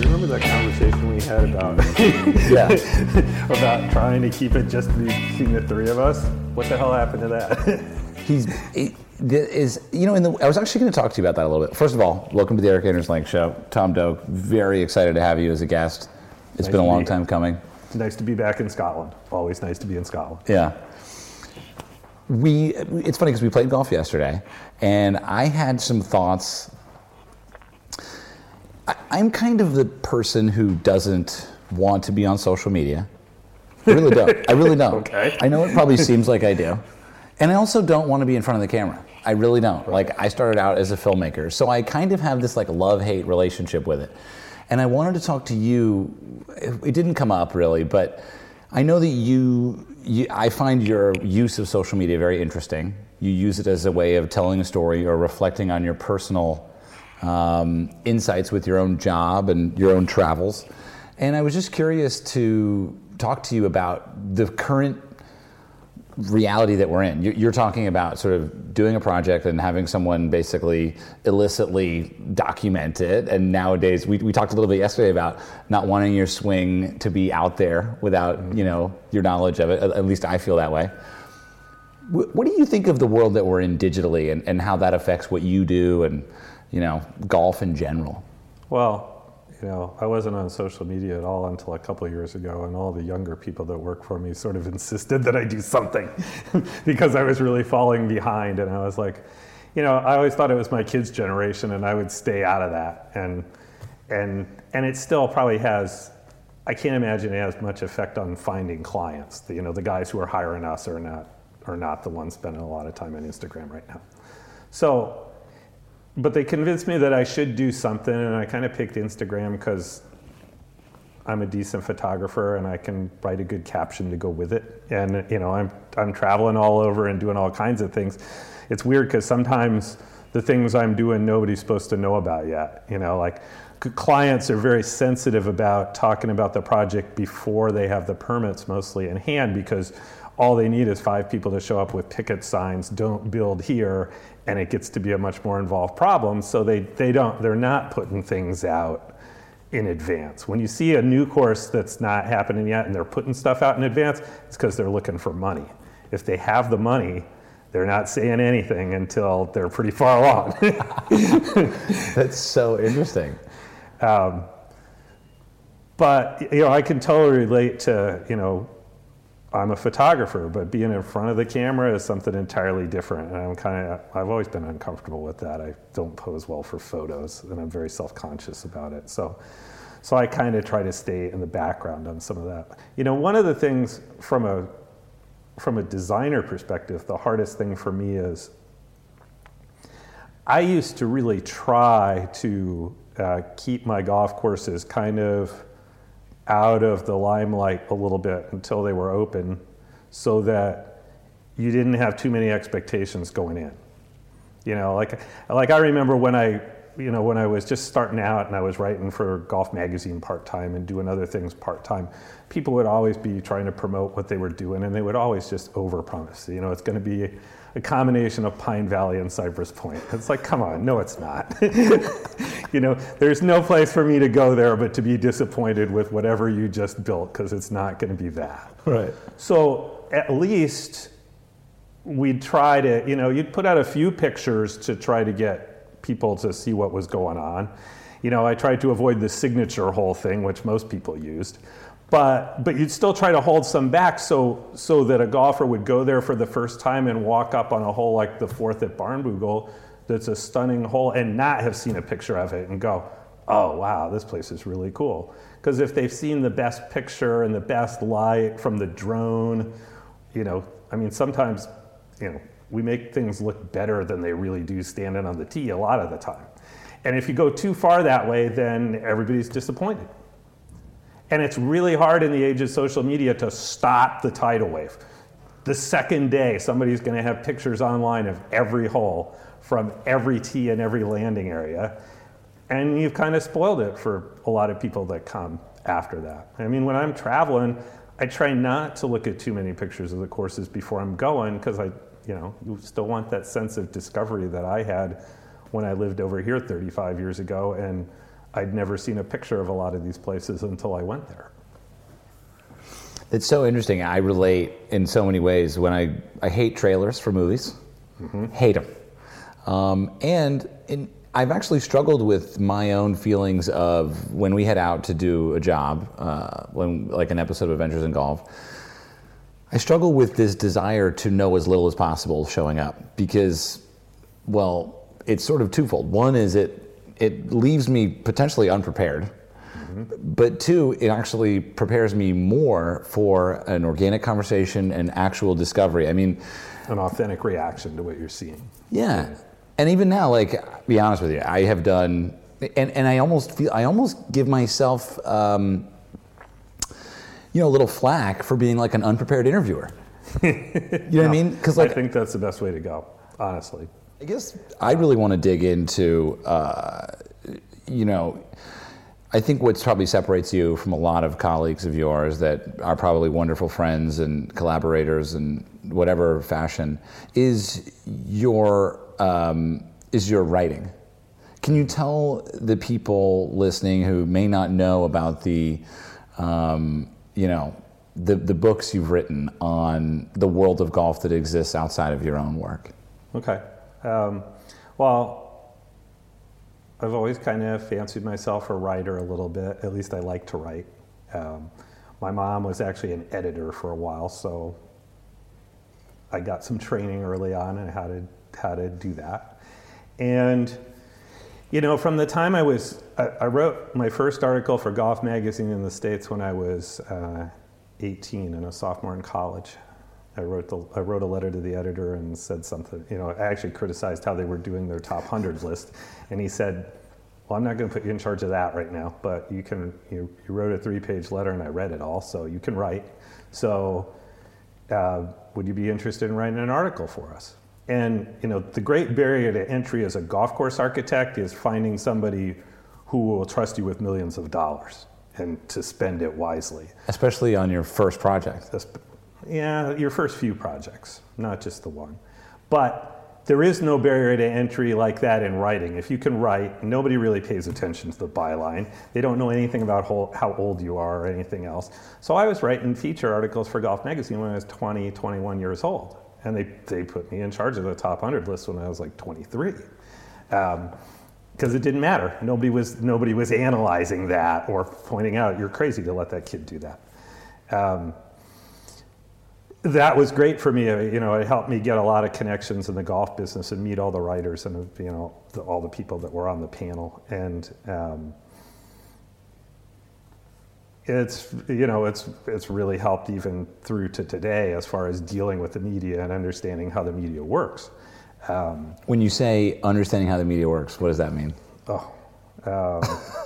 Do you remember that conversation we had about Yeah. about trying to keep it just between the three of us? What the hell happened to that? He's he, is you know in the I was actually going to talk to you about that a little bit. First of all, welcome to the Erik Anders Lang Show. Tom Doak, very excited to have you as a guest. It's Nice been a long time coming. it's nice to be back in Scotland. Always nice to be in Scotland. Yeah. We it's funny because we played golf yesterday, and I had some thoughts. I'm kind of the person who doesn't want to be on social media. I really don't. I really don't. Okay. I know it probably seems like I do. And I also don't want to be in front of the camera. I really don't. Like I started out as a filmmaker, so I kind of have this like love-hate relationship with it. And I wanted to talk to you. It it didn't come up really, but I know that you, you I find your use of social media very interesting. You use it as a way of telling a story or reflecting on your personal um, insights with your own job and your own travels. And I was just curious to talk to you about the current reality that we're in. You- You're talking about sort of doing a project and having someone basically illicitly document it. And nowadays, we, we talked a little bit yesterday about not wanting your swing to be out there without you know your knowledge of it. At at least I feel that way. What do you think of the world that we're in digitally and, and how that affects what you do and you know golf in general? Well, you know, I wasn't on social media at all until a couple years ago, and all the younger people that work for me sort of insisted that I do something because I was really falling behind. And I was like, you know, I always thought it was my kids' generation, and I would stay out of that. And and and it still probably has. I can't imagine it has much effect on finding clients. The, you know, the guys who are hiring us are not are not the ones spending a lot of time on Instagram right now. So but they convinced me that I should do something, and I kind of picked Instagram because I'm a decent photographer and I can write a good caption to go with it. And you know, I'm I'm traveling all over and doing all kinds of things. It's weird because sometimes the things I'm doing nobody's supposed to know about yet. You know, like clients are very sensitive about talking about the project before they have the permits mostly in hand because all they need is five people to show up with picket signs don't build here and it gets to be a much more involved problem. So they, they don't they're not putting things out in advance. When you see a new course that's not happening yet and they're putting stuff out in advance it's because they're looking for money. If they have the money they're not saying anything until they're pretty far along. That's so interesting. Um, but you know i can totally relate to you know i'm a photographer but being in front of the camera is something entirely different and i'm kind of i've always been uncomfortable with that. I don't pose well for photos and i'm very self-conscious about it. So so i kind of try to stay in the background on some of that. You know one of the things from a from a designer perspective the hardest thing for me is I used to really try to uh, keep my golf courses kind of out of the limelight a little bit until they were open so that you didn't have too many expectations going in. You know, like, like I remember when I, you know, when I was just starting out and I was writing for Golf Magazine part time and doing other things part time, people would always be trying to promote what they were doing and they would always just overpromise. You know, it's going to be a combination of Pine Valley and Cypress Point. It's like, come on, no, it's not. you know, there's no place for me to go there but to be disappointed with whatever you just built because it's not going to be that. Right. So at least we'd try to, you know, you'd put out a few pictures to try to get people to see what was going on. You know, I tried to avoid the signature hole thing, which most people used. But, but you'd still try to hold some back so, so that a golfer would go there for the first time and walk up on a hole like the fourth at Barnbougle that's a stunning hole and not have seen a picture of it and go, oh, wow, this place is really cool. Because if they've seen the best picture and the best light from the drone, you know, I mean, sometimes, you know, we make things look better than they really do standing on the tee a lot of the time. And if you go too far that way, then everybody's disappointed. And it's really hard in the age of social media to stop the tidal wave. The second day, somebody's going to have pictures online of every hole from every tee and every landing area. And you've kind of spoiled it for a lot of people that come after that. I mean, when I'm traveling, I try not to look at too many pictures of the courses before I'm going because I, you know, you still want that sense of discovery that I had when I lived over here 35 years ago. And I'd never seen a picture of a lot of these places until I went there. It's so interesting. I relate in so many ways. When I, I hate trailers for movies, hate them. Um, and in, I've actually struggled with my own feelings of when we head out to do a job, uh, when like an episode of Adventures in Golf. I struggle with this desire to know as little as possible showing up because, well, it's sort of twofold. One is it it leaves me potentially unprepared, but two, it actually prepares me more for an organic conversation and actual discovery. I mean, An authentic reaction to what you're seeing. yeah. And even now, like, be honest with you, I have done, and, and I almost feel, I almost give myself, um, you know, a little flack for being like an unprepared interviewer. you know what I mean? Because like, I think that's the best way to go, honestly. I guess I really want to dig into, uh, you know, I think what probably separates you from a lot of colleagues of yours that are probably wonderful friends and collaborators in whatever fashion is your um, is your writing. Can you tell the people listening who may not know about the, um, you know, the, the books you've written on the world of golf that exists outside of your own work? Okay. Um, well, I've always kind of fancied myself a writer a little bit. At least I like to write. Um, my mom was actually an editor for a while, so I got some training early on on how to how to do that. And you know, from the time I was, I, I wrote my first article for Golf Magazine in the States when I was uh, 18 and a sophomore in college. I wrote, the, I wrote a letter to the editor and said something, you know, I actually criticized how they were doing their top 100 list. And he said, Well, I'm not going to put you in charge of that right now, but you can, you, you wrote a three page letter and I read it all, so you can write. So, uh, would you be interested in writing an article for us? And you know, the great barrier to entry as a golf course architect is finding somebody who will trust you with millions of dollars and to spend it wisely. Especially on your first project. Yeah, your first few projects, not just the one. But there is no barrier to entry like that in writing. If you can write, nobody really pays attention to the byline. They don't know anything about how old you are or anything else. So I was writing feature articles for Golf Magazine when I was 20, 21 years old. And they, they put me in charge of the top 100 list when I was like 23. Because it didn't matter. Nobody was, nobody was analyzing that or pointing out, you're crazy to let that kid do that. Um, that was great for me. You know, it helped me get a lot of connections in the golf business and meet all the writers and you know the, all the people that were on the panel. And um, it's you know it's it's really helped even through to today as far as dealing with the media and understanding how the media works. Um, When you say understanding how the media works, what does that mean? oh, um,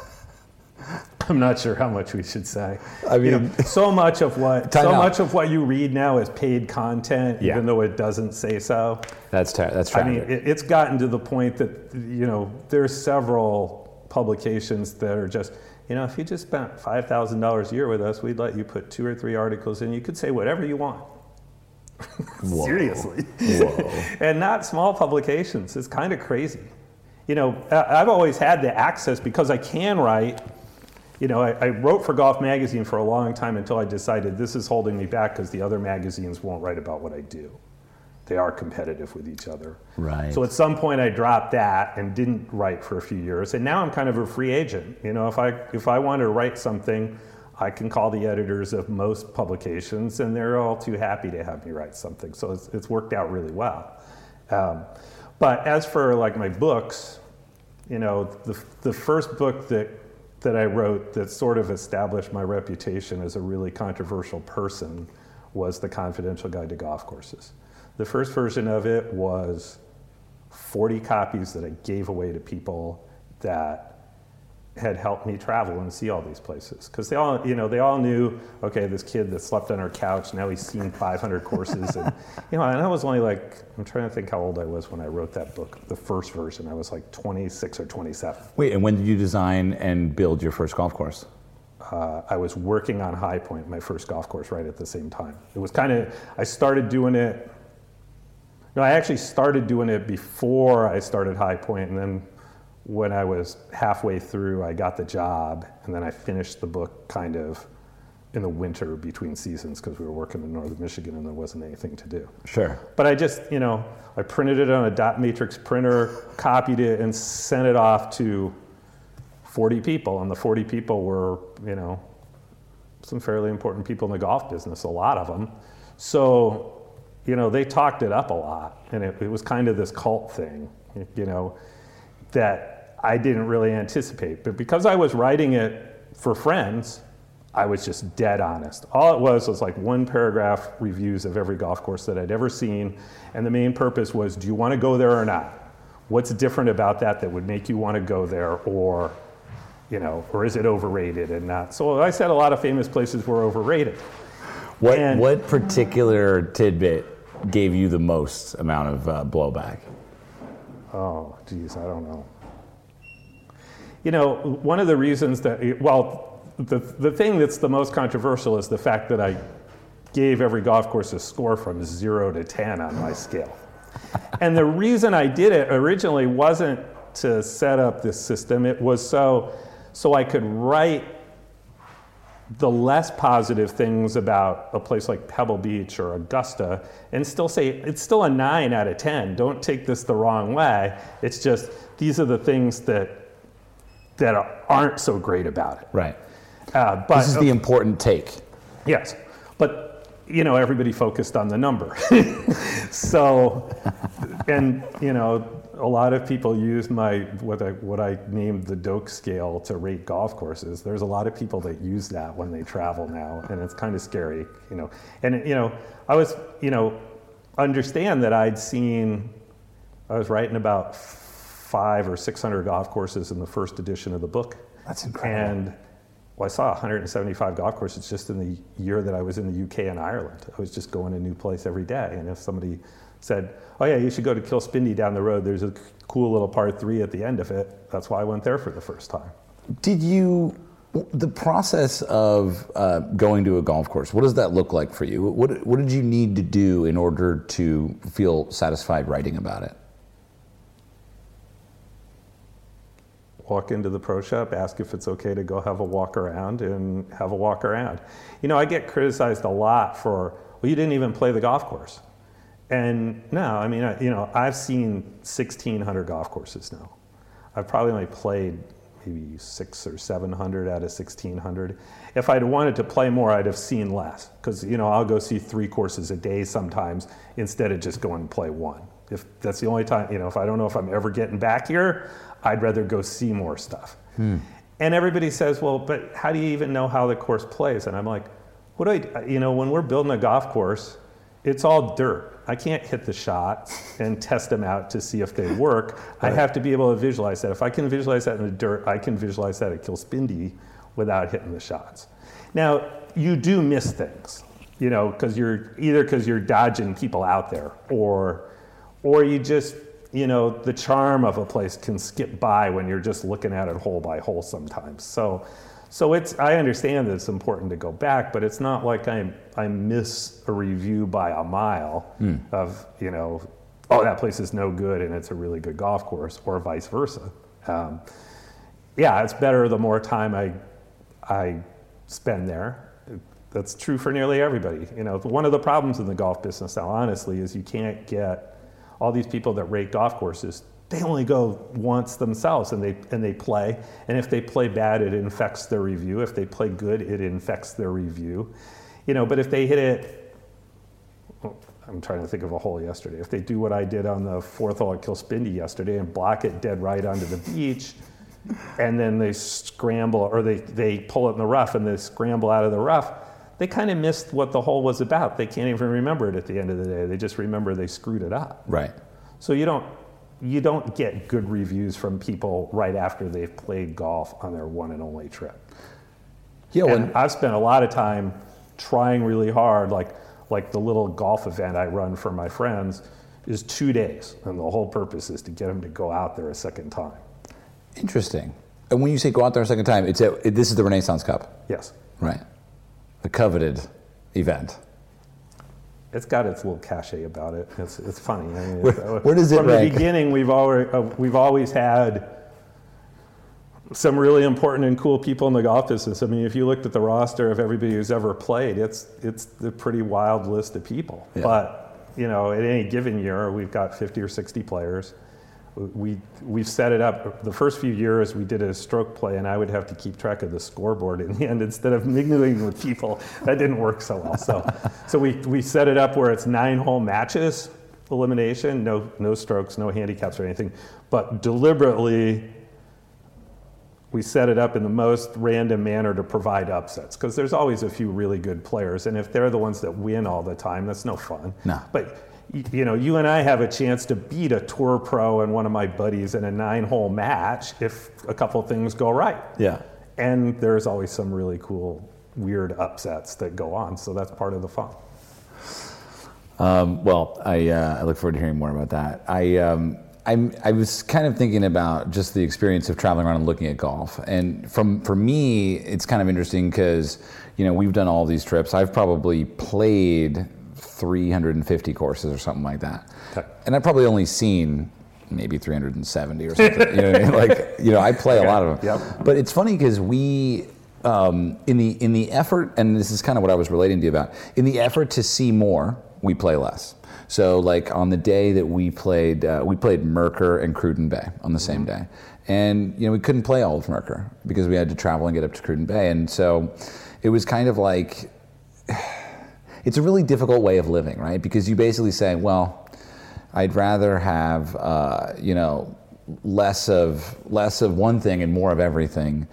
I'm not sure how much we should say. I You know, mean- so much of what so out. much of what you read now is paid content, Yeah. even though it doesn't say so. That's ter- that's I mean, it, it's gotten to the point that you know there's several publications that are just you know if you just spent five thousand dollars a year with us, we'd let you put two or three articles in. You could say whatever you want. Whoa. Seriously, Whoa. and not small publications. It's kind of crazy. You know, I've always had the access because I can write. You know, I, I wrote for Golf Magazine for a long time until I decided this is holding me back because the other magazines won't write about what I do. They are competitive with each other. Right. So at some point I dropped that and didn't write for a few years, and now I'm kind of a free agent. You know, if I if I want to write something, I can call the editors of most publications, and they're all too happy to have me write something. So it's, it's worked out really well. Um, but as for like my books, you know, the the first book that that I wrote that sort of established my reputation as a really controversial person was The Confidential Guide to Golf Courses. The first version of it was 40 copies that I gave away to people that had helped me travel and see all these places because they all you know they all knew okay this kid that slept on our couch now he's seen 500 courses and you know and I was only like I'm trying to think how old I was when I wrote that book the first version I was like 26 or 27 Wait, and when did you design and build your first golf course? uh, I was working on High Point, my first golf course, right at the same time. It was kind of, I started doing it, no, I actually started doing it before I started High Point, and then when I was halfway through, I got the job, and then I finished the book kind of in the winter between seasons because we were working in northern Michigan and there wasn't anything to do. Sure. But I just, you know, I printed it on a dot matrix printer, copied it, and sent it off to 40 people. And the 40 people were, you know, some fairly important people in the golf business, a lot of them. So, you know, they talked it up a lot. And it, it was kind of this cult thing, you know, that I didn't really anticipate. But because I was writing it for friends, I was just dead honest. All it was was like one paragraph reviews of every golf course that I'd ever seen. And the main purpose was do you want to go there or not? What's different about that that would make you want to go there? Or, you know, or is it overrated and not? So I said a lot of famous places were overrated. What, And- what particular tidbit gave you the most amount of uh, blowback? Oh, geez, I don't know. You know, one of the reasons that, well, the, the thing that's the most controversial is the fact that I gave every golf course a score from zero to 10 on my scale. and the reason I did it originally wasn't to set up this system, it was so, so I could write the less positive things about a place like Pebble Beach or Augusta and still say it's still a 9 out of 10. Don't take this the wrong way. It's just these are the things that that aren't so great about it. Right. Uh, but This is the important take. yes, but you know everybody focused on the number. so, and you know a lot of people use my what I what I named the Doak scale to rate golf courses. There's a lot of people that use that when they travel now, and it's kind of scary, you know. And you know, I was you know understand that I'd seen I was writing about five or six hundred golf courses in the first edition of the book. That's incredible. And well, I saw 175 golf courses just in the year that I was in the UK and Ireland. I was just going to a new place every day. And if somebody said, "Oh yeah, you should go to Kilspindie down the road. There's a cool little par three at the end of it," that's why I went there for the first time. Did you, the process of uh, going to a golf course, what does that look like for you? What, what did you need to do in order to feel satisfied writing about it? Walk into the pro shop, ask if it's okay to go have a walk around, and have a walk around. You know, I get criticized a lot for, well, you didn't even play the golf course. And no, I mean, I, you know, I've seen 1,600 golf courses now. I've probably only played maybe six or 700 out of 1,600. If I'd wanted to play more, I'd have seen less. Because, you know, I'll go see three courses a day sometimes instead of just going and play one. If that's the only time, you know, if I don't know if I'm ever getting back here, I'd rather go see more stuff. Hmm. And everybody says, well, but how do you even know how the course plays? And I'm like, what do I, you know, when we're building a golf course, it's all dirt. I can't hit the shots and test them out to see if they work. I have to be able to visualize that. If I can visualize that in the dirt, I can visualize that at Kilspindie without hitting the shots. Now, you do miss things, you know, because you're either because you're dodging people out there or or you just you know the charm of a place can skip by when you're just looking at it hole by hole sometimes. So so it's i understand that it's important to go back but it's not like i i miss a review by a mile of you know oh that place is no good and it's a really good golf course or vice versa. Um, yeah it's better the more time i i spend there. That's true for nearly everybody. You know one of the problems in the golf business now honestly is you can't get all these people that rate golf courses, they only go once themselves and they and they play. And if they play bad, it infects their review. If they play good, it infects their review. You know, but if they hit it, well, I'm trying to think of a hole yesterday. If they do what I did on the fourth hole at Kilspindie yesterday and block it dead right onto the beach, and then they scramble or they, they pull it in the rough and they scramble out of the rough, they kind of missed what the hole was about. They can't even remember it at the end of the day. They just remember they screwed it up. Right. So you don't you don't get good reviews from people right after they've played golf on their one and only trip. Yeah, And I've spent a lot of time trying really hard, like like the little golf event I run for my friends is two days, and the whole purpose is to get them to go out there a second time. interesting. And when you say go out there a second time, it's a, it, this is the Renaissance Cup, Yes, right? The coveted event. it's got its little cachet about it. It's, it's funny. I mean, Where- it's- where does it From rank? the beginning, we've always uh, we've always had some really important and cool people in the golf business. I mean, if you looked at the roster of everybody who's ever played, it's it's a pretty wild list of people. Yeah. But you know, at any given year, we've got 50 or 60 players. We we've set it up. The first few years, we did a stroke play, and I would have to keep track of the scoreboard in the end instead of mingling with people. That didn't work so well. So so we we set it up where it's nine hole matches elimination, no no strokes, no handicaps or anything, but deliberately we set it up in the most random manner to provide upsets because there's always a few really good players and if they're the ones that win all the time that's no fun No. but you know you and i have a chance to beat a tour pro and one of my buddies in a nine hole match if a couple things go right Yeah. and there's always some really cool weird upsets that go on so that's part of the fun Um, well, I, uh, I look forward to hearing more about that. I, um, I'm, I was kind of thinking about just the experience of traveling around and looking at golf. And from, for me, it's kind of interesting because, you know, we've done all these trips. I've probably played 350 courses or something like that. Okay. And I've probably only seen maybe 370 or something. you know what I mean? Like, you know, I play a lot of them. Yep. But it's funny because we, um, in the in the effort, and this is kind of what I was relating to you about, in the effort to see more, we play less. So, like on the day that we played, uh, we played Murcar and Cruden Bay on the same day, and you know we couldn't play all of Murcar because we had to travel and get up to Cruden Bay, and so it was kind of like it's a really difficult way of living, right? Because you basically say, well, I'd rather have uh, you know less of less of one thing and more of everything,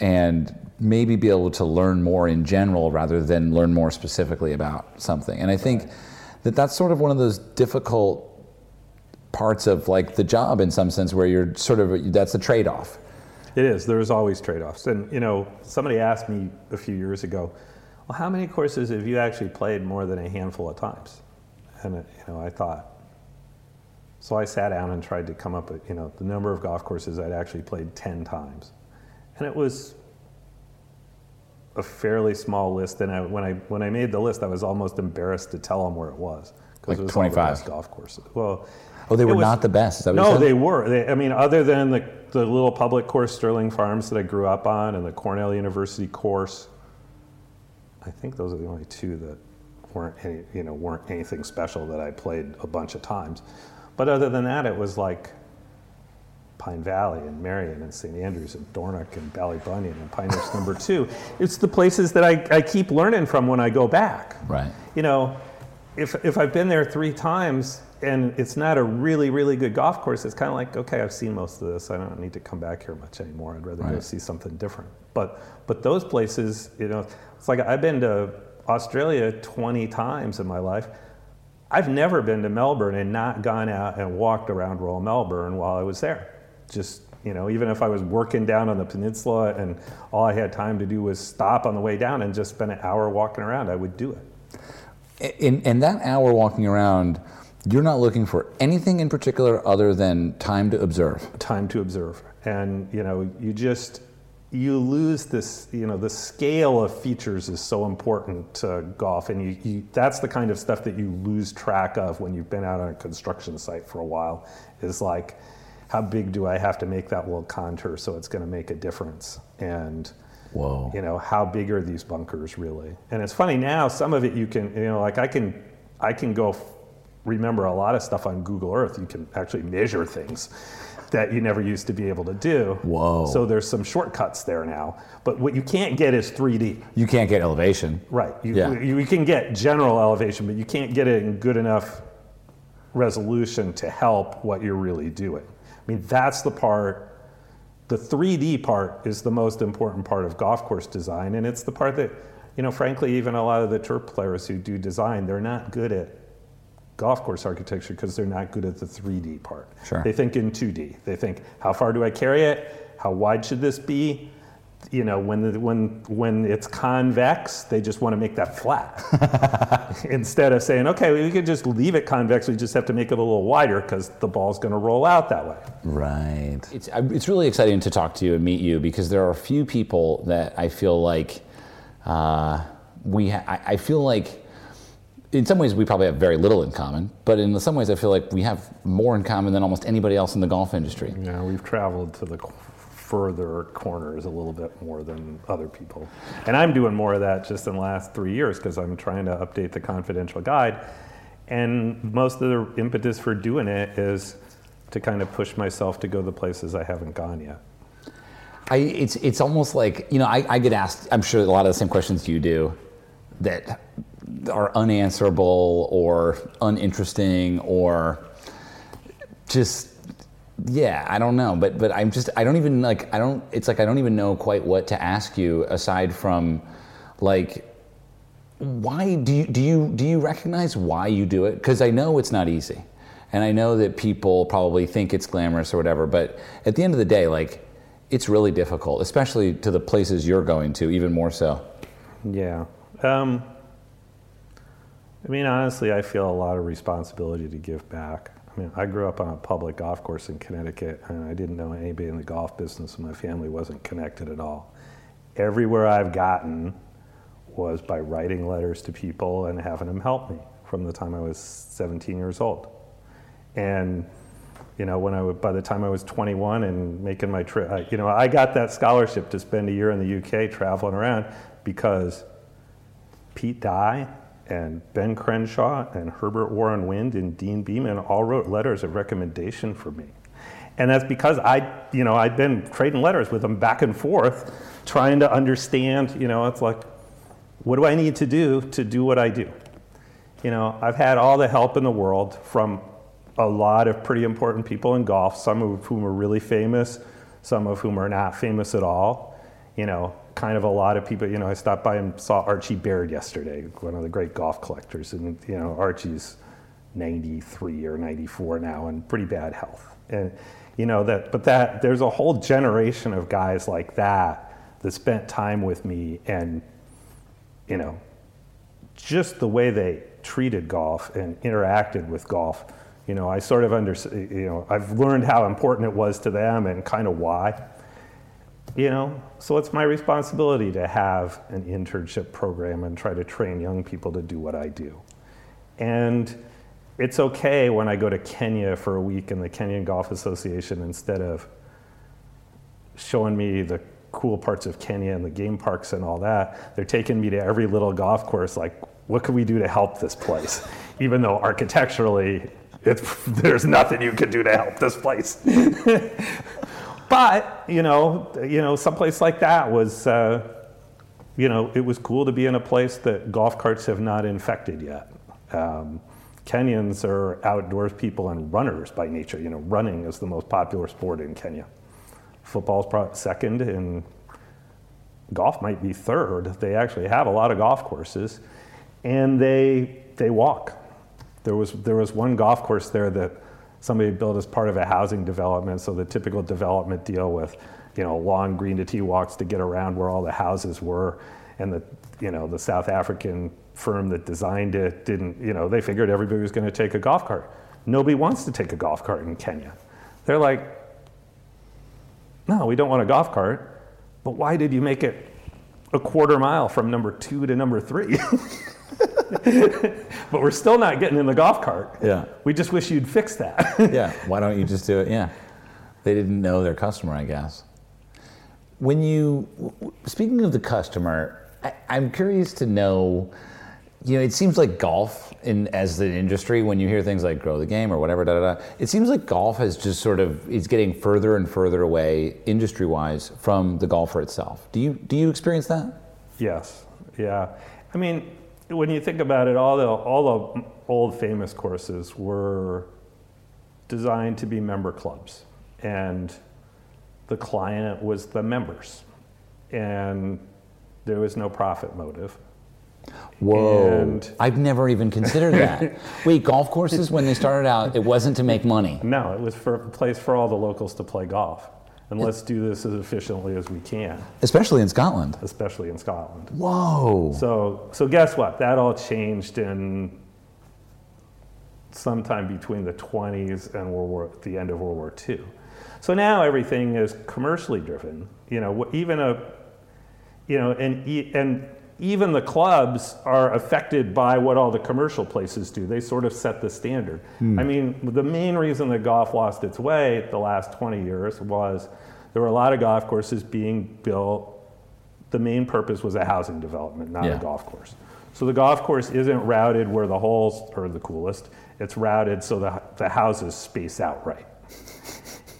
and maybe be able to learn more in general rather than learn more specifically about something. And I think that that's sort of one of those difficult parts of like the job in some sense where you're sort of that's a trade-off. It is. There's always trade-offs. And you know, somebody asked me a few years ago, "Well, how many courses have you actually played more than a handful of times?" And you know, I thought. So I sat down and tried to come up with you know the number of golf courses I'd actually played ten times, and it was a fairly small list. And I, when I when I made the list, I was almost embarrassed to tell them where it was Like it was all the 25. best golf courses. Well, Oh, they were was- not the best. No, they were. They, I mean, other than the, the little public course, Sterling Farms, that I grew up on, and the Cornell University course, I think those are the only two that weren't any, you know, weren't anything special that I played a bunch of times. But other than that, it was like Pine Valley and Merion and St. Andrews and Dornoch and Ballybunion and Pinehurst Number Two. It's the places that I, I keep learning from when I go back Right. you know, if, if I've been there three times and it's not a really, really good golf course, it's kind of like, okay, I've seen most of this. I don't need to come back here much anymore. I'd rather go see something different. But, but those places, you know, it's like I've been to Australia 20 times in my life. I've never been to Melbourne and not gone out and walked around Royal Melbourne while I was there. Just, you know, even if I was working down on the peninsula and all I had time to do was stop on the way down and just spend an hour walking around, I would do it. In, in that hour walking around, you're not looking for anything in particular other than time to observe. time to observe and you know you just you lose this you know the scale of features is so important to golf and you, you that's the kind of stuff that you lose track of when you've been out on a construction site for a while is like how big do i have to make that little contour so it's going to make a difference and Whoa. you know how big are these bunkers really and it's funny now some of it you can you know like i can i can go remember a lot of stuff on google earth you can actually measure things that you never used to be able to do Whoa. so there's some shortcuts there now but what you can't get is 3d You can't get elevation. right you, Yeah. you, you can get general elevation but you can't get it in good enough resolution to help what you're really doing i mean that's the part the 3D part is the most important part of golf course design, and it's the part that, you know, frankly, even a lot of the tour players who do design, they're not good at golf course architecture because they're not good at the 3D part. Sure. They think in 2D. They think, how far do I carry it? How wide should this be? You know, when the, when when it's convex, they just want to make that flat instead of saying, okay, we could just leave it convex. We just have to make it a little wider because the ball's going to roll out that way. Right. It's, it's really exciting to talk to you and meet you because there are a few people that I feel like uh, we. Ha- I, I feel like in some ways we probably have very little in common, but in some ways I feel like we have more in common than almost anybody else in the golf industry. Yeah, we've traveled to the further corners a little bit more than other people. And I'm doing more of that just in the last three years because I'm trying to update the confidential guide. And most of the impetus for doing it is to kind of push myself to go the places I haven't gone yet. I, it's it's almost like you know I, I get asked I'm sure a lot of the same questions you do that are unanswerable or uninteresting or just yeah I don't know but but I'm just I don't even like I don't it's like I don't even know quite what to ask you aside from like why do you do you do you recognize why you do it because I know it's not easy and I know that people probably think it's glamorous or whatever but at the end of the day like it's really difficult, especially to the places you're going to, even more so. Yeah. Um, I mean, honestly, I feel a lot of responsibility to give back. I mean, I grew up on a public golf course in Connecticut, and I didn't know anybody in the golf business, and my family wasn't connected at all. Everywhere I've gotten was by writing letters to people and having them help me from the time I was 17 years old. And you know, when I by the time I was 21 and making my trip, you know, I got that scholarship to spend a year in the UK traveling around because Pete Dye and Ben Crenshaw and Herbert Warren Wind and Deane Beman all wrote letters of recommendation for me. And that's because I, you know, I'd been trading letters with them back and forth, trying to understand, you know, it's like, what do I need to do to do what I do? You know, I've had all the help in the world from a lot of pretty important people in golf, some of whom are really famous, some of whom are not famous at all. You know, kind of a lot of people, you know, I stopped by and saw Archie Baird yesterday, one of the great golf collectors. And, you know, Archie's 93 or 94 now and pretty bad health. And, you know, that, but that, there's a whole generation of guys like that that spent time with me and, you know, just the way they treated golf and interacted with golf you know, I sort of under, you know, I've learned how important it was to them and kind of why. You know, so it's my responsibility to have an internship program and try to train young people to do what I do. And it's okay when I go to Kenya for a week in the Kenyan Golf Association instead of showing me the cool parts of Kenya and the game parks and all that. They're taking me to every little golf course, like, what can we do to help this place? Even though architecturally it's, there's nothing you can do to help this place. but you know, you know, someplace like that was, uh, you know, it was cool to be in a place that golf carts have not infected yet. Um, Kenyans are outdoors people and runners by nature. You know, running is the most popular sport in Kenya. Football's probably second, and golf might be third. They actually have a lot of golf courses, and they they walk. There was, there was one golf course there that somebody built as part of a housing development. So the typical development deal with, you know, long green to tee walks to get around where all the houses were. And the, you know, the South African firm that designed it didn't, you know, they figured everybody was going to take a golf cart. Nobody wants to take a golf cart in Kenya. They're like, no, we don't want a golf cart. But why did you make it a quarter mile from number two to number three? but we're still not getting in the golf cart. Yeah. We just wish you'd fix that. yeah. Why don't you just do it? Yeah. They didn't know their customer, I guess. When you, speaking of the customer, I, I'm curious to know, you know, it seems like golf in as the industry, when you hear things like grow the game or whatever, da, da, da, it seems like golf has just sort of is getting further and further away industry wise from the golfer itself. Do you do you experience that? Yes. Yeah. I mean, when you think about it, all the, all the old famous courses were designed to be member clubs. And the client was the members. And there was no profit motive. Whoa. And I've never even considered that. Wait, golf courses, when they started out, it wasn't to make money. No, it was for a place for all the locals to play golf and let's do this as efficiently as we can. Especially in Scotland. Especially in Scotland. Whoa. So, so guess what? That all changed in sometime between the 20s and World War, the end of World War II. So now everything is commercially driven. You know, even a, you know, and and even the clubs are affected by what all the commercial places do. They sort of set the standard. Hmm. I mean, the main reason that golf lost its way the last 20 years was there were a lot of golf courses being built. The main purpose was a housing development, not Yeah. a golf course. So the golf course isn't routed where the holes are the coolest. It's routed so the, the houses space out right.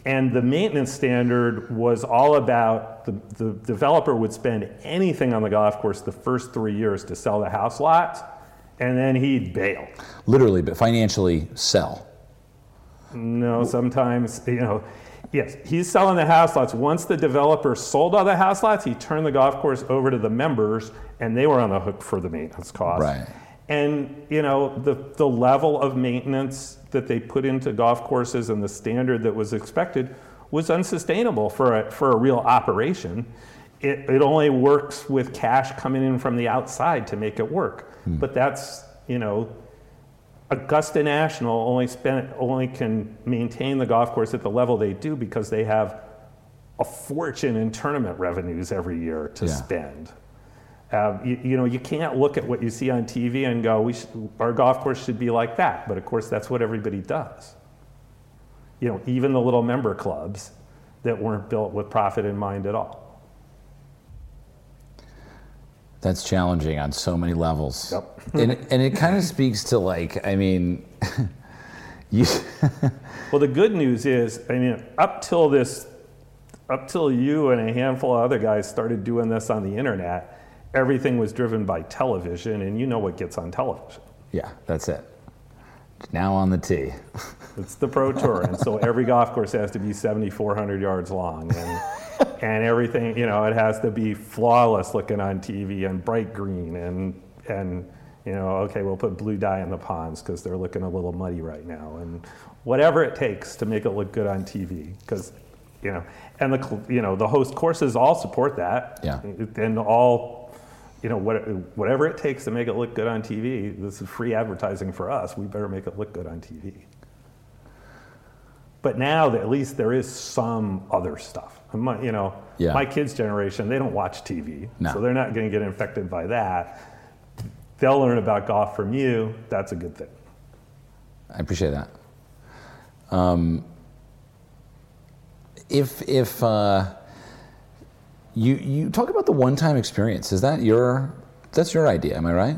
And the maintenance standard was all about the, the developer would spend anything on the golf course the first three years to sell the house lots, and then he'd bail. Literally, but financially sell. No, sometimes, you know, yes, he's selling the house lots. Once the developer sold all the house lots, he turned the golf course over to the members, and they were on the hook for the maintenance costs. Right. And, you know, the, the level of maintenance that they put into golf courses and the standard that was expected was unsustainable for a, for a real operation. It, it only works with cash coming in from the outside to make it work. Hmm. But that's, you know, Augusta National only spent only can maintain the golf course at the level they do because they have a fortune in tournament revenues every year to Yeah. spend. Um, you, you know, you can't look at what you see on TV and go, we should, our golf course should be like that. But of course, that's what everybody does. You know, even the little member clubs that weren't built with profit in mind at all. That's challenging on so many levels. Yep. and, and it kind of speaks to like, I mean, you, Well, the good news is, I mean, up till this, up till you and a handful of other guys started doing this on the internet, everything was driven by television, and you know what gets on television. yeah, that's it. Now on the tee. It's the Pro Tour, and so every golf course has to be 7,400 yards long, and, and everything, you know, it has to be flawless looking on TV and bright green, and and you know, okay, we'll put blue dye in the ponds because they're looking a little muddy right now, and whatever it takes to make it look good on TV, because you know, and the you know the host courses all support that, Yeah. and all. You know, what, whatever it takes to make it look good on TV, this is free advertising for us. We better make it look good on TV. But now, at least there is some other stuff. My, you know, Yeah. my kids' generation, they don't watch TV, No. so they're not going to get infected by that. They'll learn about golf from you. That's a good thing. I appreciate that. Um, if if uh, you you talk about the one time experience, is that your that's your idea? Am I right?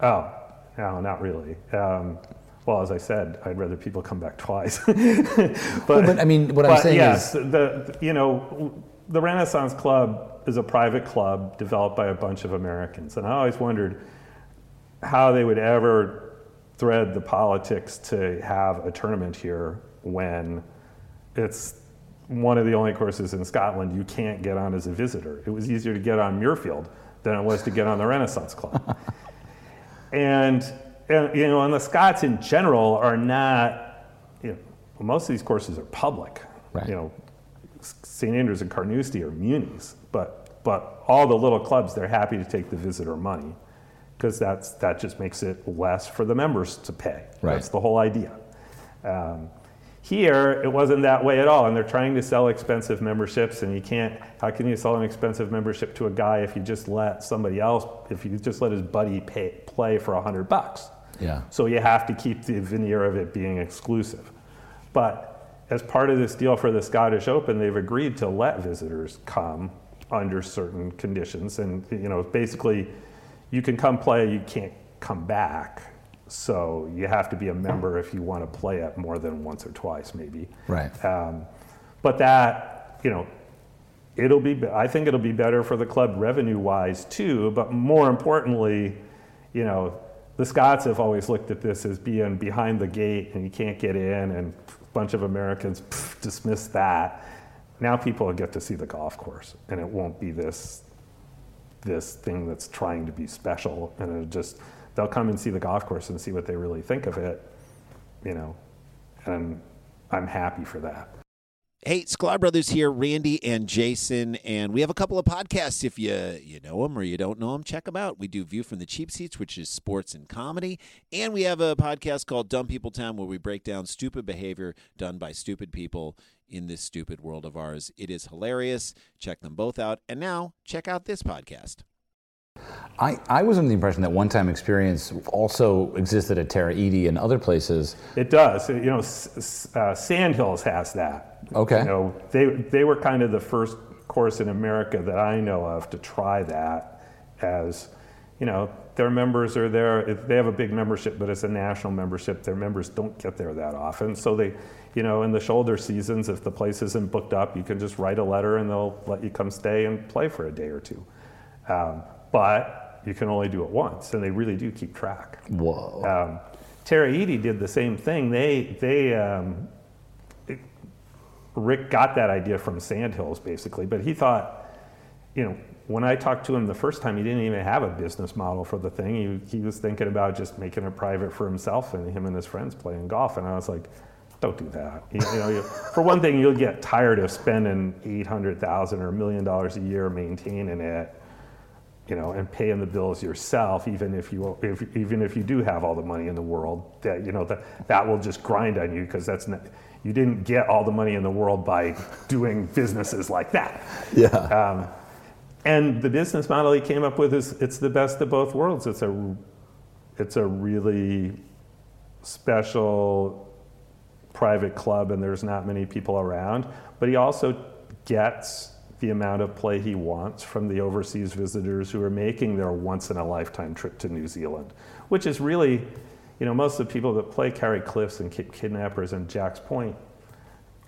Oh, no, not really. Um, well, as I said, I'd rather people come back twice. but, but I mean, what I'm saying yes, is- the you know the Renaissance Club is a private club developed by a bunch of Americans, and I always wondered how they would ever thread the politics to have a tournament here when it's one of the only courses in Scotland you can't get on as a visitor. It was easier to get on Muirfield than it was to get on the Renaissance Club. and you know, and the Scots in general are not. You know, most of these courses are public. Right. You know, St Andrews and Carnoustie are munis, but but all the little clubs they're happy to take the visitor money because that's that just makes it less for the members to pay. Right. That's the whole idea. Um, here, it wasn't that way at all, and they're trying to sell expensive memberships, and you can't. How can you sell an expensive membership to a guy if you just let somebody else, if you just let his buddy pay, play for a hundred bucks? Yeah. So you have to keep the veneer of it being exclusive. But as part of this deal for the Scottish Open, they've agreed to let visitors come under certain conditions, and you know, basically, you can come play, you can't come back. So you have to be a member if you want to play it more than once or twice, maybe. Right. Um, but that, you know, it'll be, I think it'll be better for the club revenue wise too. But more importantly, you know, the Scots have always looked at this as being behind the gate and you can't get in, and a bunch of Americans pff, dismiss that. Now people get to see the golf course, and it won't be this this thing that's trying to be special, and it just they'll come and see the golf course and see what they really think of it, you know, and I'm happy for that. Hey, Sklar Brothers here, Randy and Jason, and we have a couple of podcasts. If you you know them or you don't know them, check them out. We do View from the Cheap Seats, which is sports and comedy, and we have a podcast called Dumb People Town, where we break down stupid behavior done by stupid people in this stupid world of ours. It is hilarious. Check them both out, and now check out this podcast. I, I was under the impression that one time experience also existed at Tara Iti and other places. It does. You know, uh, Sandhills has that. Okay. You know, they they were kind of the first course in America that I know of to try that as, you know, their members are there. They have a big membership, but it's a national membership. Their members don't get there that often, so they, you know, in the shoulder seasons, if the place isn't booked up, you can just write a letter and they'll let you come stay and play for a day or two. Um, but you can only do it once, and they really do keep track. Whoa. Um, Tara Iti did the same thing. They they um, it, Rick got that idea from Sandhills basically, but he thought, you know, when I talked to him the first time, he didn't even have a business model for the thing. He, he was thinking about just making it private for himself and him and his friends playing golf. And I was like, don't do that. You, you know, you, for one thing, you'll get tired of spending eight hundred thousand or a million dollars a year maintaining it you know, and paying the bills yourself, even if you if, even if you do have all the money in the world, that you know that that will just grind on you because that's not, you didn't get all the money in the world by doing businesses like that. Yeah. Um, and the business model he came up with is it's the best of both worlds. It's a it's a really special private club, and there's not many people around. But he also gets the amount of play he wants from the overseas visitors who are making their once in a lifetime trip to New Zealand, which is really, you know, most of the people that play Kauri Cliffs and Cape Kidnappers and Jack's Point